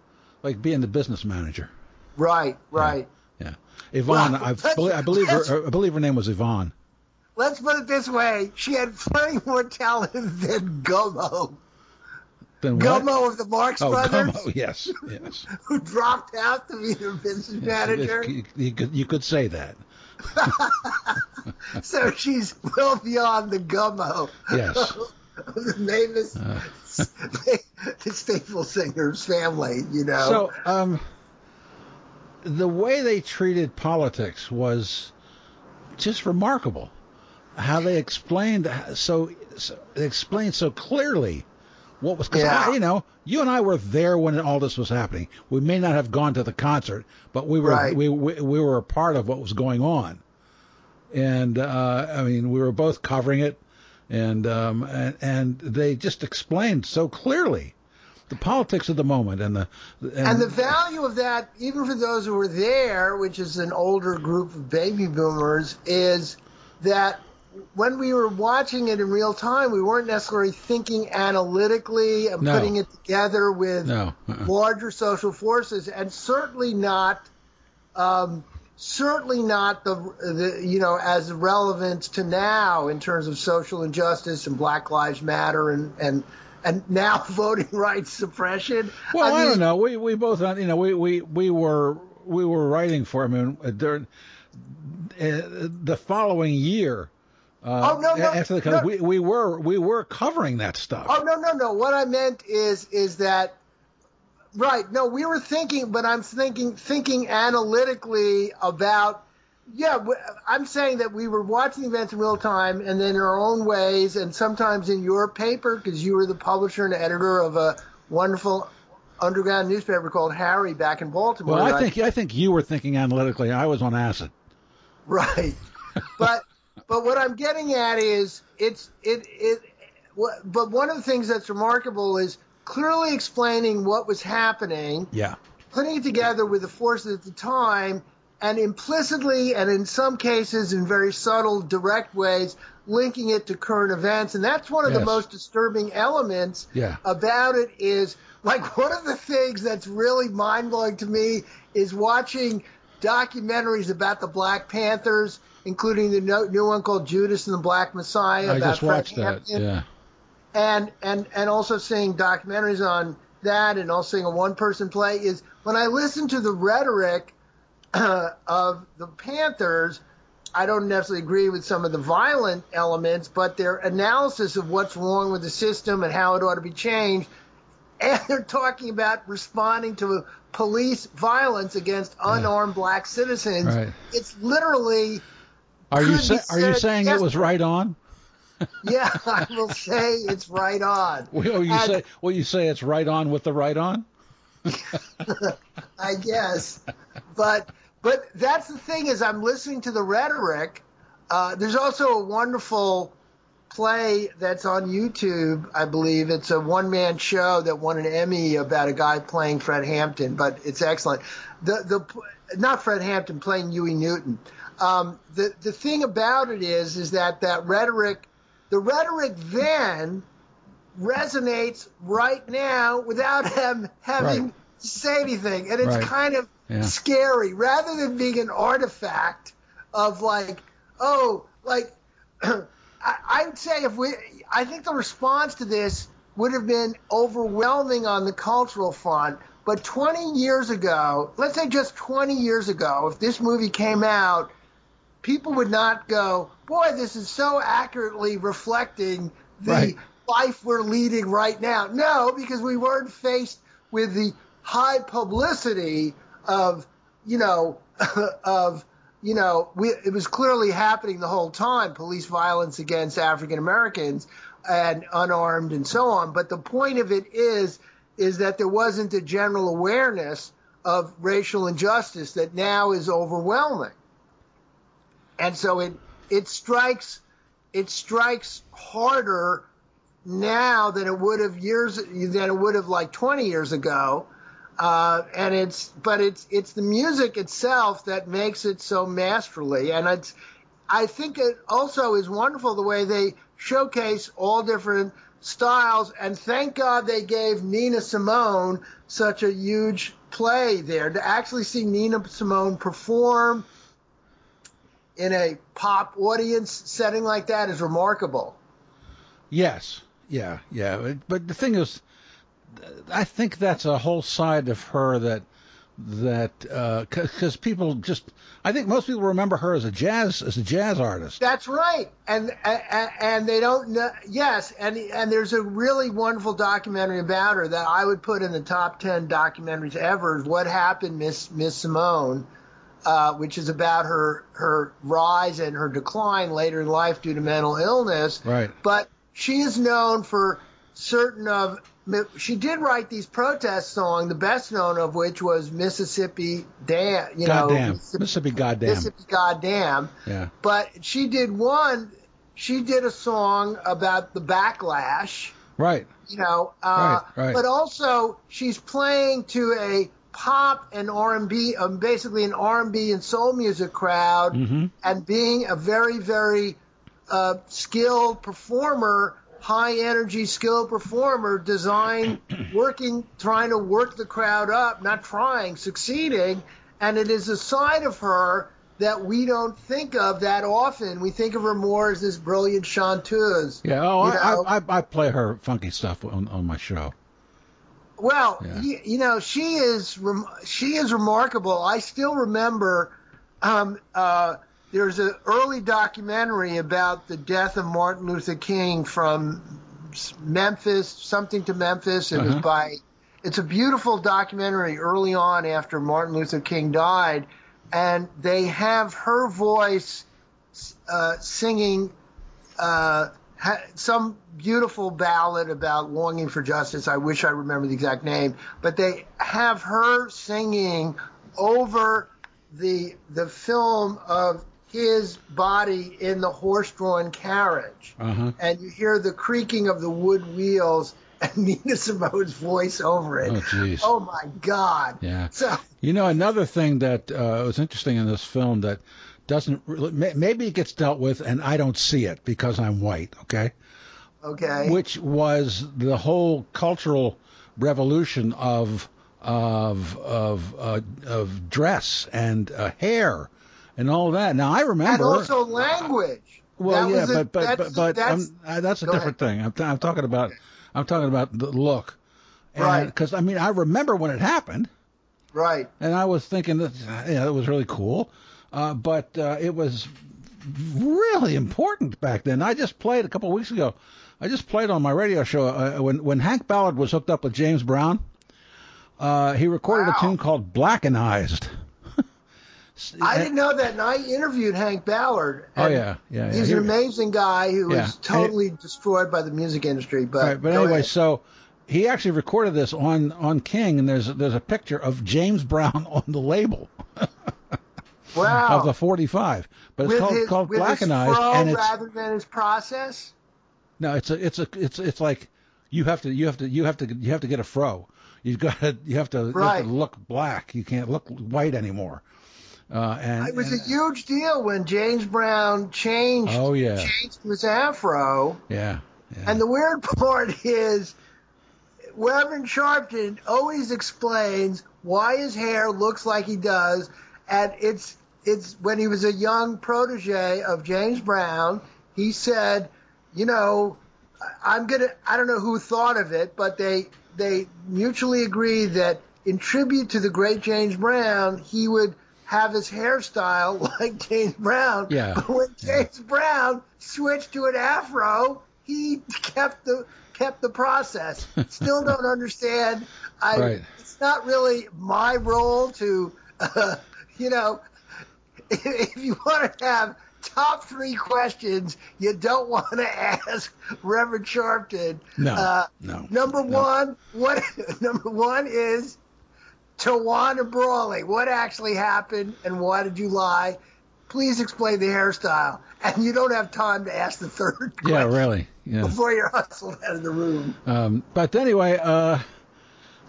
like being the business manager. right, right. Yeah, Yvonne. Well, I, believe, I believe her. I believe her name was Yvonne. Let's put it this way: she had plenty more talent than Gummo. What? Gummo of the Marx Oh, Brothers, Gummo. Yes, yes. <laughs> who dropped out to be their business manager. You, could you could say that. <laughs> So she's well beyond the Gummo. Yes. <laughs> the Mavis, Uh. the staple singers family, you know. So, um, the way they treated politics was just remarkable. How they explained so, so they explained so clearly what was because Yeah. you know you and I were there when all this was happening. We may not have gone to the concert, but we were Right. we, we we were a part of what was going on. And uh, I mean, we were both covering it, and um, and, and they just explained so clearly the politics of the moment and the and the value of that, even for those who were there, which is an older group of baby boomers, is that when we were watching it in real time, we weren't necessarily thinking analytically and No. putting it together with No. Uh-uh. larger social forces, and certainly not, um, certainly not the, the you know as relevant to now in terms of social injustice and Black Lives Matter and and and now <laughs> voting rights suppression. Well, I, mean, don't know. We we both uh, you know we we we were we were writing for him and uh, during uh, the following year. Uh, Oh, no, no, after the, no. we we were we were covering that stuff. Oh no no no! What I meant is is that right? No, we were thinking, but I'm thinking thinking analytically about. Yeah, I'm saying that we were watching events in real time, and then in our own ways, and sometimes in your paper because you were the publisher and editor of a wonderful underground newspaper called Harry back in Baltimore. well, I that think I think you were thinking analytically. I was on acid. Right. <laughs> but but what I'm getting at is it's it it but one of the things that's remarkable is clearly explaining what was happening, Yeah. putting it together with the forces at the time and implicitly and in some cases in very subtle direct ways linking it to current events and that's one of the most disturbing elements Yeah. about it is like <laughs> one of the things that's really mind blowing to me is watching documentaries about the Black Panthers, including the new one called Judas and the Black Messiah. I about just watched that. Hampton, Yeah. And and and also seeing documentaries on that, and also seeing a one person play is when I listen to the rhetoric <clears throat> of the Panthers. I don't necessarily agree with some of the violent elements, but their analysis of what's wrong with the system and how it ought to be changed and they're talking about responding to police violence against unarmed black citizens. Right. It's literally, Are you sa- are you saying it was right on? <laughs> yeah, I will say it's right on. <laughs> Will you And- say will you say it's right on with the right on? <laughs> I guess. But but that's the thing is I'm listening to the rhetoric. Uh, there's also a wonderful play that's on YouTube, I believe. It's a one man show that won an Emmy about a guy playing Fred Hampton, but it's excellent. The the not Fred Hampton playing Huey Newton. Um, the the thing about it is is that that rhetoric, the rhetoric then resonates right now without him having Right. to say anything, and it's Right. kind of Yeah. scary rather than being an artifact of like, oh, like <clears throat> I, I would say if we, I think the response to this would have been overwhelming on the cultural front. But 20 years ago, let's say just 20 years ago, if this movie came out, people would not go, boy, this is so accurately reflecting the Right. life we're leading right now. No, because we weren't faced with the high publicity of, you know, <laughs> of, you know, we, it was clearly happening the whole time police violence against African Americans and unarmed and so on. But the point of it is, is that there wasn't a general awareness of racial injustice that now is overwhelming and so it it strikes it strikes harder now than it would have years than it would have like 20 years ago uh, and it's but it's it's the music itself that makes it so masterly and it's I think it also is wonderful the way they showcase all different styles and thank God they gave Nina Simone such a huge play there to actually see Nina Simone perform in a pop audience setting like that is remarkable. Yes. Yeah. Yeah. But- But the thing is, I think that's a whole side of her that that because people just I think most people remember her as a jazz as a jazz artist. That's right, and and, and they don't know. Yes, and and there's a really wonderful documentary about her that I would put in the top ten documentaries ever. Is what happened, Miss Miss Simone, uh, which is about her her rise and her decline later in life due to mental illness. Right. But she is known for certain of. She did write these protest songs, the best known of which was Mississippi Dam. You know, Goddamn. Mississippi Goddamn. Mississippi Goddamn. Yeah. But she did one. She did a song about the backlash. Right. You know, uh, Right, right. but also she's playing to a pop and R&B, um, basically an R&B and soul music crowd, Mhm. and being a very, very uh, skilled performer, high energy skilled performer, design <clears throat> working, trying to work the crowd up, not trying, succeeding, and it is a side of her that we don't think of that often. We think of her more as this brilliant chanteuse. Yeah, oh, I, I, I, play her funky stuff on, on my show. Well, yeah. you, you, know, she is she is remarkable. I still remember um, uh, there's an early documentary about the death of Martin Luther King from Memphis, something to Memphis. It uh-huh. was by. It's a beautiful documentary early on after Martin Luther King died and they have her voice uh, singing uh, ha- some beautiful ballad about longing for justice. I wish I remember the exact name, but they have her singing over the the film of his body in the horse-drawn carriage, uh-huh. and you hear the creaking of the wood wheels <laughs> and Nina Simone's voice over it. Oh. Oh my God. Yeah. So you know another thing that uh, was interesting in this film that doesn't really, maybe it gets dealt with and I don't see it because I'm white. Okay. Okay. Which was the whole cultural revolution of of of uh, of dress and uh, hair and all that. Now I remember. And also language. Well, that yeah, but, a, but, but but that's, um, that's a different ahead. thing. I'm, I'm talking about. Okay I'm talking about the look. And, right. Because I mean, I remember when it happened. Right. And I was thinking that yeah, it was really cool, uh, but uh, it was really important back then. I just played a couple of weeks ago. I just played on my radio show uh, when when Hank Ballard was hooked up with James Brown. Uh, he recorded wow. a tune called Blackenized. I didn't know that, and I interviewed Hank Ballard. Oh yeah, yeah. He's yeah. an amazing guy who yeah. was totally it, destroyed by the music industry. But right, but anyway, ahead. so he actually recorded this on on King, and there's there's a picture of James Brown <laughs> on the label. <laughs> wow. Of the 45, but it's with called his, called with Blackenized, his and it's rather than his process. No, it's a it's a it's it's like you have to you have to you have to you have to get a fro. You've got to you have to, right. you have to look black. You can't look white anymore. Uh, and it was and, a huge deal when James Brown changed. Oh yeah, changed his afro. Yeah, yeah. And the weird <laughs> part is, Reverend Sharpton always explains why his hair looks like he does, and it's it's when he was a young protege of James Brown. He said, you know, I'm gonna. I don't know who thought of it, but they they mutually agreed that in tribute to the great James Brown, he would have his hairstyle <laughs> like James Brown. Yeah. But when James yeah. Brown switched to an afro, he kept the kept the process. Still don't <laughs> understand. I right. it's not really my role to uh, <laughs> you know if, if you want to have top three questions you don't want to ask Reverend Sharpton. No, uh, no. Number no. one, what number one is Tawana Brawley. What actually happened and why did you lie? Please explain the hairstyle. And you don't have time to ask the third <laughs> question. Yeah, really. Yeah. Before you're hustled out of the room. Um, but anyway, uh,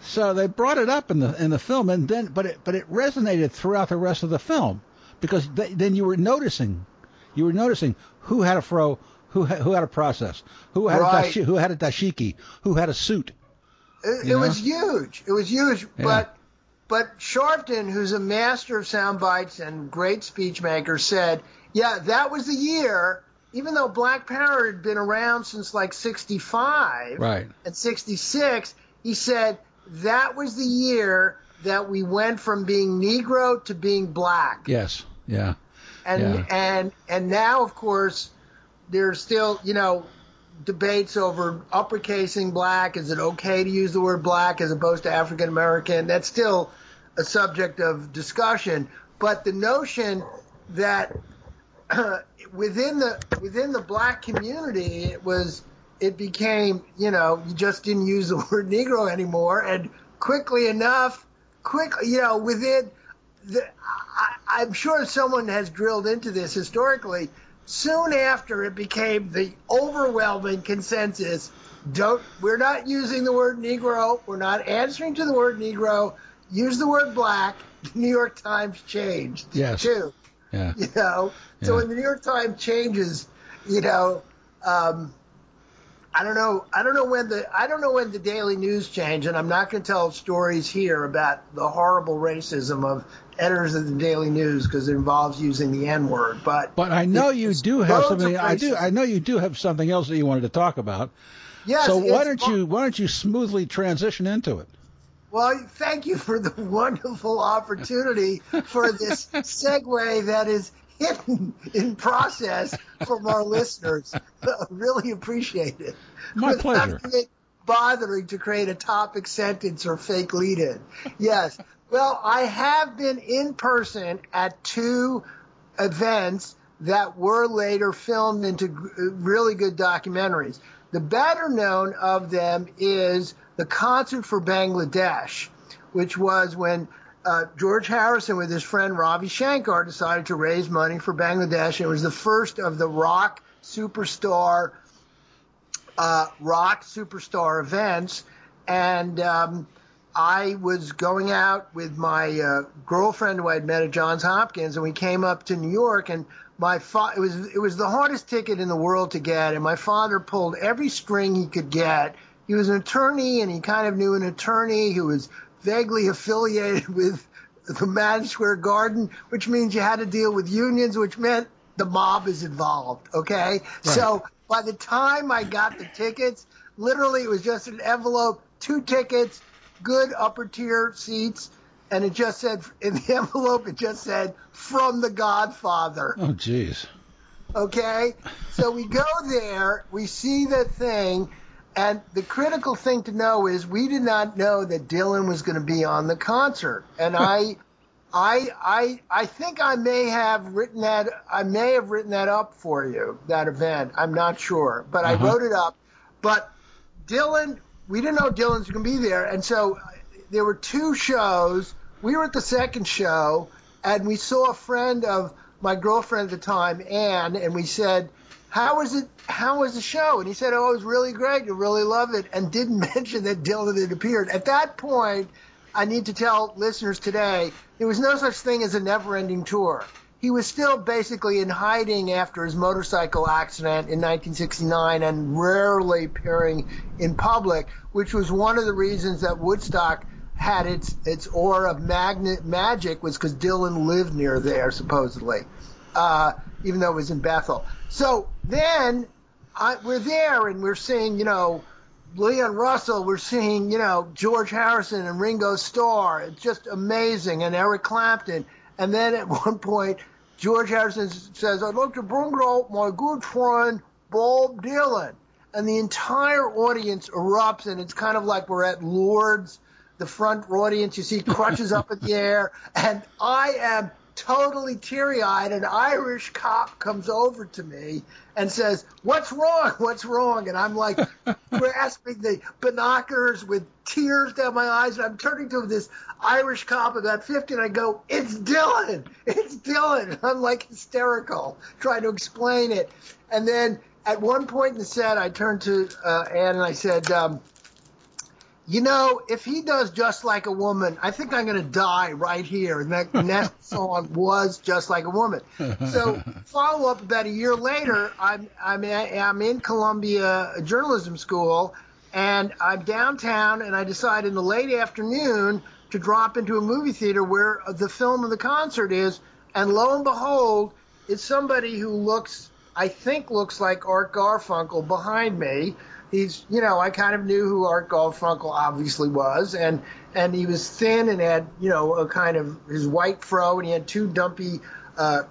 so they brought it up in the in the film, and then but it but it resonated throughout the rest of the film because th- then you were noticing, you were noticing who had a fro, who ha- who had a process, who had right. a dashi- who had a dashiki, who had a suit. It, it was huge. It was huge, Yeah. but but Sharpton, who's a master of sound bites and great speech maker, said, "Yeah, that was the year." Even though Black Power had been around since like '65 Right. and '66, he said that was the year that we went from being Negro to being black. Yes. Yeah. and Yeah. and and now of course there's still you know debates over uppercasing black. Is it okay to use the word black as opposed to african american that's still a subject of discussion. But the notion that <clears throat> within the within the black community it was it became you know you just didn't use the <laughs> word negro anymore. And quickly enough quickly you know within the, I, I'm sure someone has drilled into this historically. Soon after, it became the overwhelming consensus: don't we're not using the word Negro. We're not answering to the word Negro. Use the word black. The New York Times changed Yes. too. Yeah. You know, so Yeah. when the New York Times changes, you know, um, I don't know. I don't know when the I don't know when the Daily News changed, and I'm not going to tell stories here about the horrible racism of editors of the Daily News because it involves using the N word. But but I know you do have something. I do. I know you do have something else that you wanted to talk about. Yes. So why don't you why don't you smoothly transition into it? Well, thank you for the <laughs> wonderful opportunity for this <laughs> segue that is hidden in process from our <laughs> listeners. <laughs> really appreciate it. My pleasure. Bothering to create a topic sentence or fake lead in. Yes. Well, I have been in person at two events that were later filmed into really good documentaries. The better known of them is the Concert for Bangladesh, which was when uh, George Harrison with his friend Ravi Shankar decided to raise money for Bangladesh. It was the first of the rock superstar, uh, rock superstar events, and um, I was going out with my uh, girlfriend who I had met at Johns Hopkins, and we came up to New York, and my fa- it was it was the hardest ticket in the world to get, and my father pulled every string he could get. He was an attorney, and he kind of knew an attorney who was vaguely affiliated <laughs> with the Madison Square Garden, which means you had to deal with unions, which meant the mob is involved. Okay, right. so by the time I got the tickets, literally it was just an envelope, two tickets, good upper tier seats, and it just said in the <laughs> envelope it just said from the Godfather. Oh, jeez. Okay, so we go there, we see the thing and the critical thing to know is we did not know that Dylan was going to be on the concert. And I, I, I, I think I may have written that. I may have written that up for you. That event. I'm not sure, but uh-huh. I wrote it up. But Dylan, we didn't know Dylan was going to be there, and so there were two shows. We were at the second show, and we saw a friend of my girlfriend at the time, Anne, and we said how was it? How was the show? And he said, "Oh, it was really great. You really love it," and didn't <laughs> mention that Dylan had appeared. At that point, I need to tell listeners today there was no such thing as a never-ending tour. He was still basically in hiding after his motorcycle accident in 1969 and rarely appearing in public, which was one of the reasons that Woodstock had its its aura of magnet magic was because Dylan lived near there supposedly, uh, even though it was in Bethel. So then I, we're there and we're seeing, you know, Leon Russell, we're seeing, you know, George Harrison and Ringo Starr. It's just amazing. And Eric Clapton. And then at <laughs> one point, George Harrison says, I'd like to bring out my good friend, Bob Dylan. And the entire audience erupts, and it's kind of like we're at Lourdes, the front audience. You see crutches up in the air. And I am totally teary eyed, an Irish cop comes over to me and says, What's wrong? What's wrong? And I'm like <laughs> grasping the binoculars with tears down my eyes. And I'm turning to this Irish cop about 50 and I go, It's Dylan. It's Dylan. And <laughs> I'm like hysterical, trying to explain it. And then at one point in the set, I turned to uh, Anne and I said, um, you know, if he does just like a woman, I think I'm going to die right here. And that, <laughs> and that song was just like a woman. So <laughs> follow up about a year later, I'm I'm I'm in Columbia Journalism School, and I'm downtown, and I decide in the late afternoon to drop into a movie theater where the film of the concert is, and lo and behold, it's somebody who looks, I think, looks like Art Garfunkel behind me he's you know I kind of knew who Art Garfunkel obviously was, and and he was thin and had you know a kind of his white fro, and he had two dumpy uh,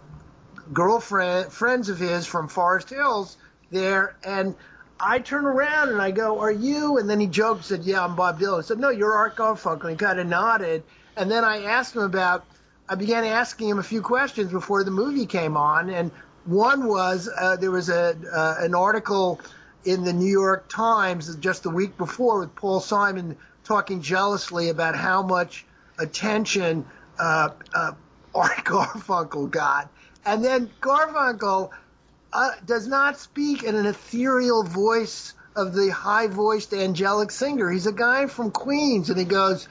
girlfriend friends of his from Forest Hills there, and I turn around and I go, "Are you?" And then he joked, said, "Yeah, I'm Bob Dylan." I said, "No, you're Art Garfunkel." And he kind of nodded, and then I asked him about. I began asking him a few questions before the movie came on, and one was uh, there was a uh, an article in the New York Times just the week before with Paul Simon talking jealously about how much attention uh, uh, Art <laughs> Garfunkel got. And then Garfunkel uh, does not speak in an ethereal voice of the high voiced angelic singer. He's a guy from Queens, and he goes,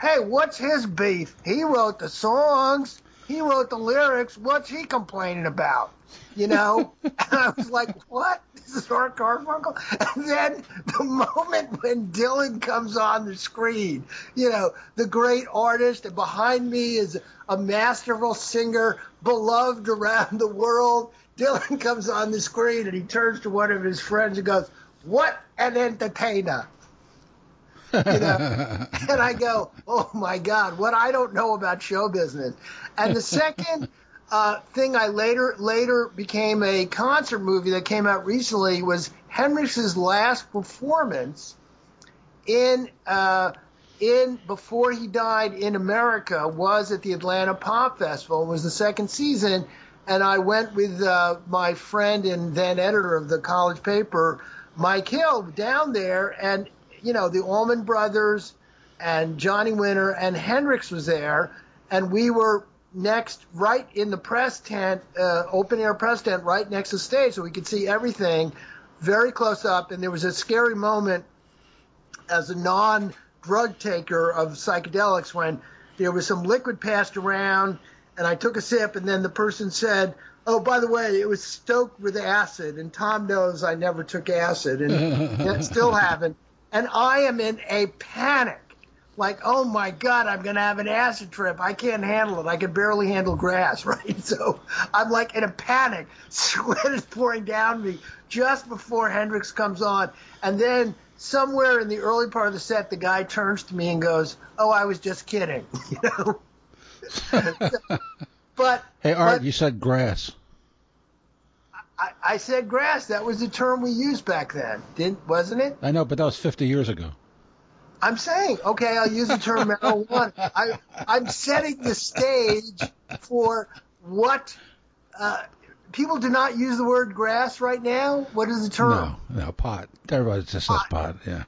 Hey, what's his beef? He wrote the songs. He wrote the lyrics. What's he complaining about? You know? <laughs> and I was like, what? This is Art Garfunkel? And then the moment when Dylan comes on the screen, you know, the great artist, and behind me is a masterful singer, beloved around the world. Dylan <laughs> comes on the screen and he turns to one of his friends and goes, What an entertainer! <laughs> You know? <laughs> and I go, Oh my God, what I don't know about show business. And the second <laughs> uh, thing I later later became a concert movie that came out recently was Hendrix's last performance in uh, in before he died in America was at the Atlanta Pop Festival. It was the second season, and I went with uh, my friend and then editor of the college paper, Mike Hill, down there, and you know the Allman Brothers and Johnny Winter and Hendrix was there, and we were next, right in the press tent, uh, open air press tent, right next to the stage, so we could see everything very close up. And there was a scary moment as a non drug taker of psychedelics when there was some liquid passed around, and I took a sip, and then the person said, Oh, by the way, it was stoked with acid, and Tom knows I never took acid, and <laughs> still haven't. And I am in a panic like, oh my God, I'm going to have an acid trip. I can't handle it. I can barely handle grass, <laughs> right? So I'm like in a panic. <laughs> Sweat is pouring down me just before Hendrix comes on. And then somewhere in the early part of the set, the guy turns to me and goes, oh, I was just kidding, <laughs> you know? but. Hey, Art, but, you said grass. I, I said grass. That was the term we used back then, didn't wasn't it? I know, but that was 50 years ago. I'm saying, okay, I'll use the term marijuana. <laughs> I, I'm setting the stage for what uh, people do not use the word grass right now. What is the term? No, no, pot. Everybody just says pot. Yeah.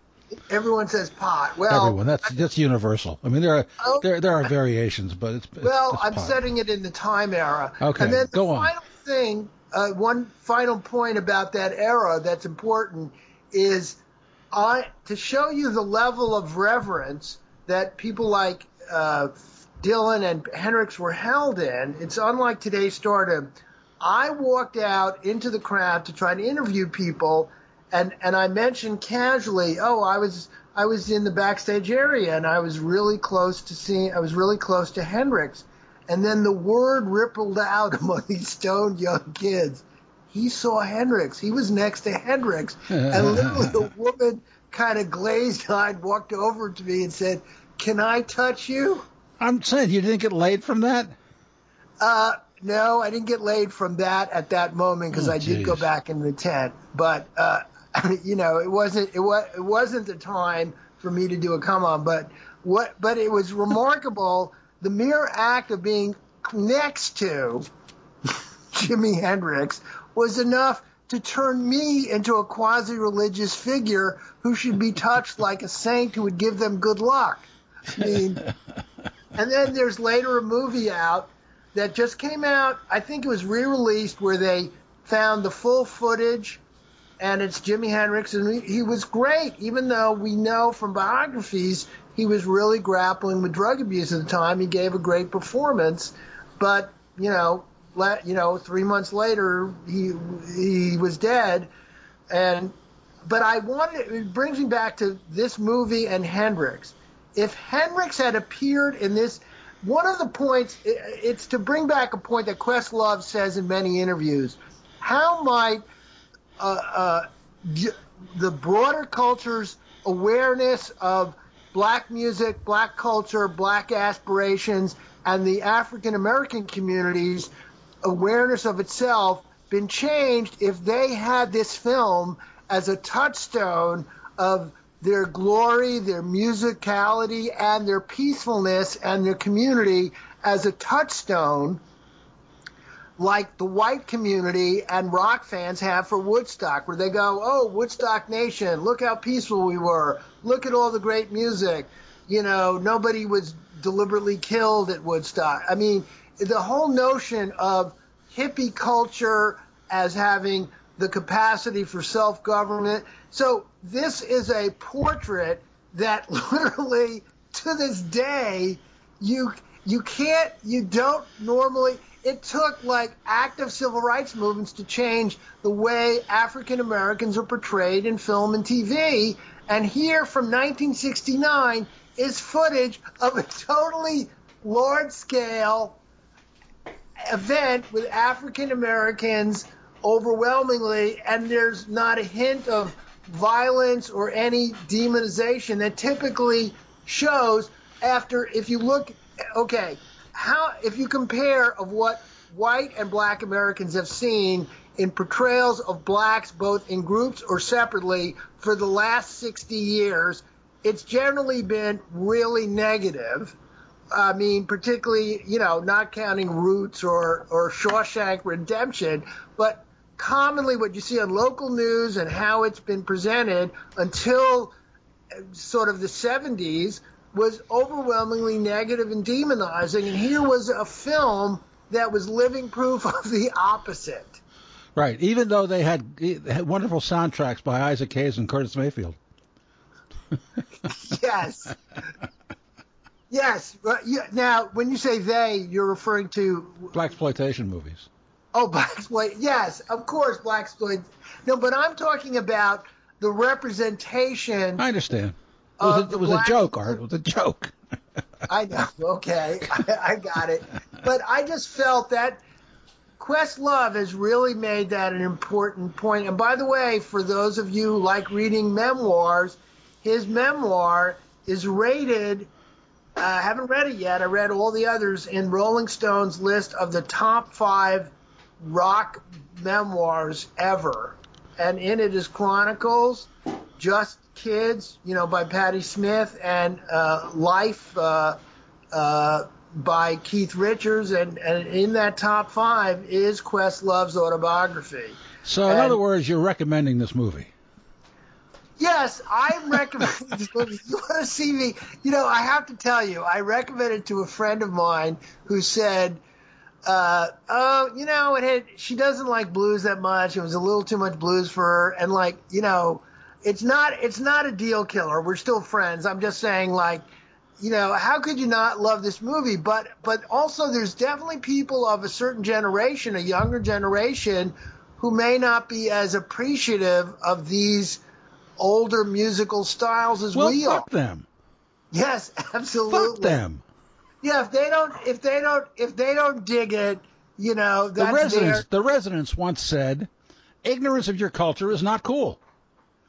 Everyone says pot. Well, everyone. That's that's universal. I mean, there are oh, there there are variations, but it's, well. it's I'm pot. setting it in the time era. Okay, And then the go on. final thing, uh, one final point about that era that's important is I to show you the level of reverence that people like uh, Dylan and Hendrix were held in. It's unlike today's stardom. I walked out into the crowd to try to interview people, and and I mentioned casually, oh, I was I was in the backstage area and I was really close to seeing, I was really close to Hendrix, and then the word rippled out <laughs> among these stoned young kids. He saw Hendrix. He was next to Hendrix, and literally the <laughs> woman kind of glazed eyed walked over to me and said, "Can I touch you?" I'm saying you didn't get laid from that. Uh, no, I didn't get laid from that at that moment because Oh, I did go back in the tent. But uh, <laughs> you know, it wasn't it was it wasn't the time for me to do a come on. But what? But it was remarkable the mere act of being next to Jimi Hendrix was enough to turn me into a quasi religious figure who should be touched <laughs> like a saint who would give them good luck. I mean, <laughs> and then there's later a movie out that just came out. I think it was re-released where they found the full footage, and it's Jimi Hendrix, and he, he was great. Even though we know from biographies he was really grappling with drug abuse at the time, he gave a great performance. But you know, let, you know, three months later he he was dead, and but I wanted it brings me back to this movie and Hendrix. If Hendrix had appeared in this, one of the points it's to bring back a point that Questlove says in many interviews. How might uh, uh, the broader culture's awareness of black music, black culture, black aspirations, and the African American community's awareness of itself been changed if they had this film as a touchstone of their glory, their musicality, and their peacefulness and their community as a touchstone like the white community and rock fans have for Woodstock, where they go, "Oh, Woodstock Nation, look how peaceful we were. Look at all the great music. You know, nobody was deliberately killed at Woodstock." I mean, the whole notion of hippie culture as having the capacity for self-government. So this is a portrait that <laughs> literally to this day you you can't, you don't normally. It took like active civil rights movements to change the way African Americans are portrayed in film and TV. And here from 1969 is footage of a totally large scale event with African Americans overwhelmingly, and there's not a hint of violence or any demonization that typically shows after if you look okay how if you compare of what white and black Americans have seen in portrayals of blacks both in groups or separately for the last 60 years it's generally been really negative. I mean, particularly, you know, not counting Roots or, or Shawshank Redemption, but commonly what you see on local news and how it's been presented until sort of the 70s was overwhelmingly negative and demonizing. And here was a film that was living proof of the opposite. Right. Even though they had, had wonderful soundtracks by Isaac Hayes and Curtis Mayfield. <laughs> yes. Yes. Now, when you say they, you're referring to black exploitation movies. Oh, black exploit. Yes, of course, black exploit. No, but I'm talking about the representation. I understand. It was, a, um, it was a, joke, Art. It was a joke. I know. Okay, I, I got it. But I just felt that Questlove has really made that an important point. And by the way, for those of you who like reading memoirs, his memoir is rated uh, I haven't read it yet. I read all the others in Rolling Stone's list of the top five rock memoirs ever. And in it is Chronicles, Just Kids, you know, by Patti Smith, and uh, Life uh, uh, by Keith Richards. And, and in that top five is Questlove's autobiography. So, in and, other words, you're recommending this movie. Yes, I recommend <laughs> this movie. You want to see me? You know, I have to tell you, I recommended to a friend of mine who said, uh, "Oh, you know, it had, she doesn't like blues that much. It was a little too much blues for her, and like, you know, it's not it's not a deal killer. We're still friends. I'm just saying, like." you know, how could you not love this movie? But but also there's definitely people of a certain generation, a younger generation, who may not be as appreciative of these older musical styles as well, we fuck are. them. Yes, <laughs> absolutely. Fuck them. Yeah, if they don't, if they don't, if they don't dig it, you know, the residents. Their... The residents once said, "Ignorance of your culture is not cool."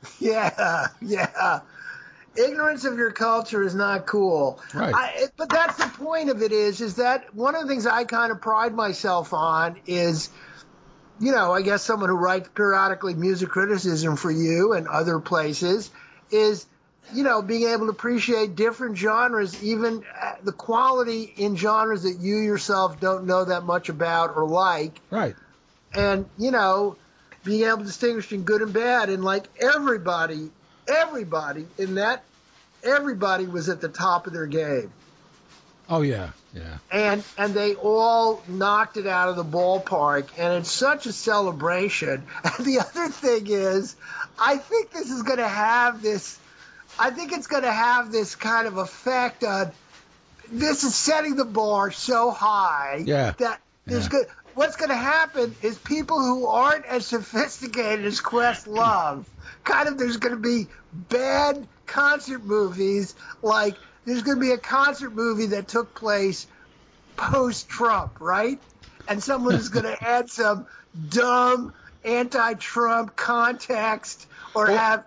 <laughs> Yeah, yeah. Ignorance of your culture is not cool. Right. I, but that's the point of it is, is that one of the things I kind of pride myself on is you know, I guess someone who writes periodically music criticism for you and other places is, you know, being able to appreciate different genres, even uh, the quality in genres that you yourself don't know that much about or like. Right. And, you know, being able to distinguish between good and bad. And like everybody, everybody in that, everybody was at the top of their game. Oh, yeah. Yeah. And and they all knocked it out of the ballpark, and it's such a celebration. <laughs> And the other thing is, I think this is going to have this. I think it's going to have this kind of effect on. This is setting the bar so high yeah. that there's yeah. good. What's going to happen is people who aren't as sophisticated as Questlove, kind of, there's going to be bad concert movies like there's going to be a concert movie that took place post Trump, right? And someone is going <laughs> to add some dumb anti Trump context or have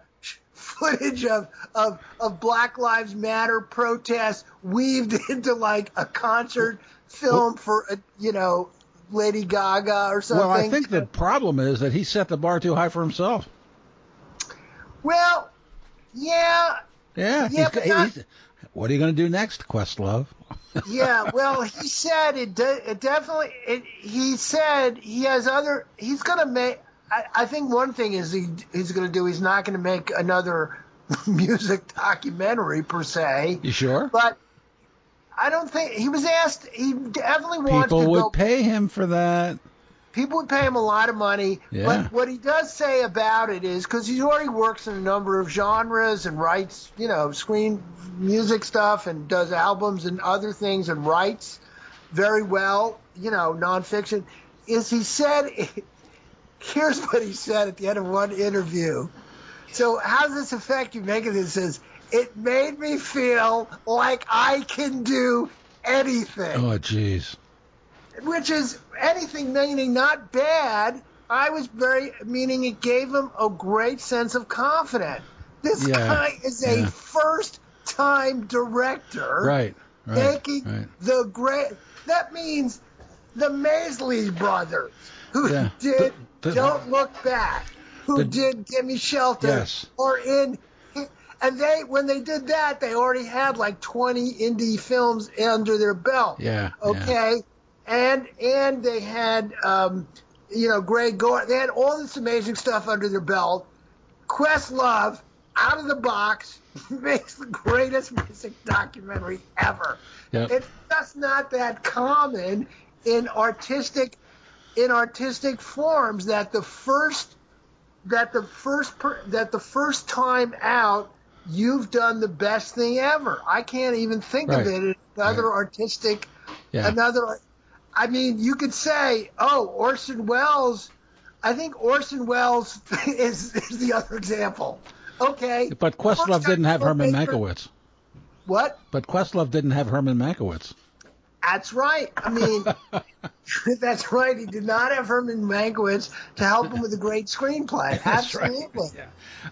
footage of, of, of Black Lives Matter protests weaved <laughs> into like a concert film for, a, you know, Lady Gaga or something. Well, I think the problem is that he set the bar too high for himself. Well, yeah. Yeah, yeah he's, not, he's, what are you going to do next, Questlove? <laughs> yeah, well, he said it, de- it definitely. It, he said he has other. He's going to make. I, I, think one thing is he, he's going to do. He's not going to make another <laughs> music documentary per se. You sure? But I don't think he was asked. He definitely wants People to would go, pay him for that. people would pay him a lot of money. Yeah. But what he does say about it is because he already works in a number of genres and writes, you know, screen music stuff and does albums and other things and writes very well, you know, nonfiction. Is he said, <laughs> here's what he said at the end of one interview. So, how does this affect you? Making this says, it made me feel like I can do anything Oh, jeez. which is anything meaning not bad. I was very meaning it gave him a great sense of confidence. This Yeah, guy is a first time director Right. Right. making right. the great that means the Maysles brothers who Yeah. did Don't Look Back, who The- did Gimme Shelter Yes. or in and they when they did that they already had like 20 indie films under their belt Yeah. yeah. okay and and they had um you know greg gore they had all this amazing stuff under their belt questlove out of the box <laughs> makes the greatest music documentary ever Yep. it's just not that common in artistic in artistic forms that the first that the first per, that the first time out you've done the best thing ever i can't even think of it another Right. artistic Yeah. another i mean you could say oh orson welles i think orson welles <laughs> is, is the other example okay But Questlove didn't have Herman Mankiewicz. what But Questlove didn't have Herman Mankiewicz. That's right. I mean, <laughs> <laughs> that's right. He did not have Herman Mankiewicz to help him with a great screenplay. <laughs> That's right. Absolutely.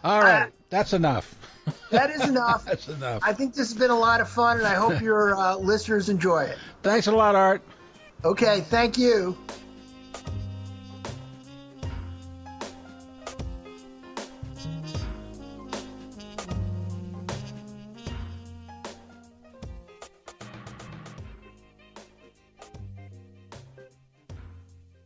All right. Uh, That's enough. That is enough. That's enough. I think this has been a lot of fun, and I hope your uh, listeners enjoy it. Thanks a lot, Art. Okay, thank you.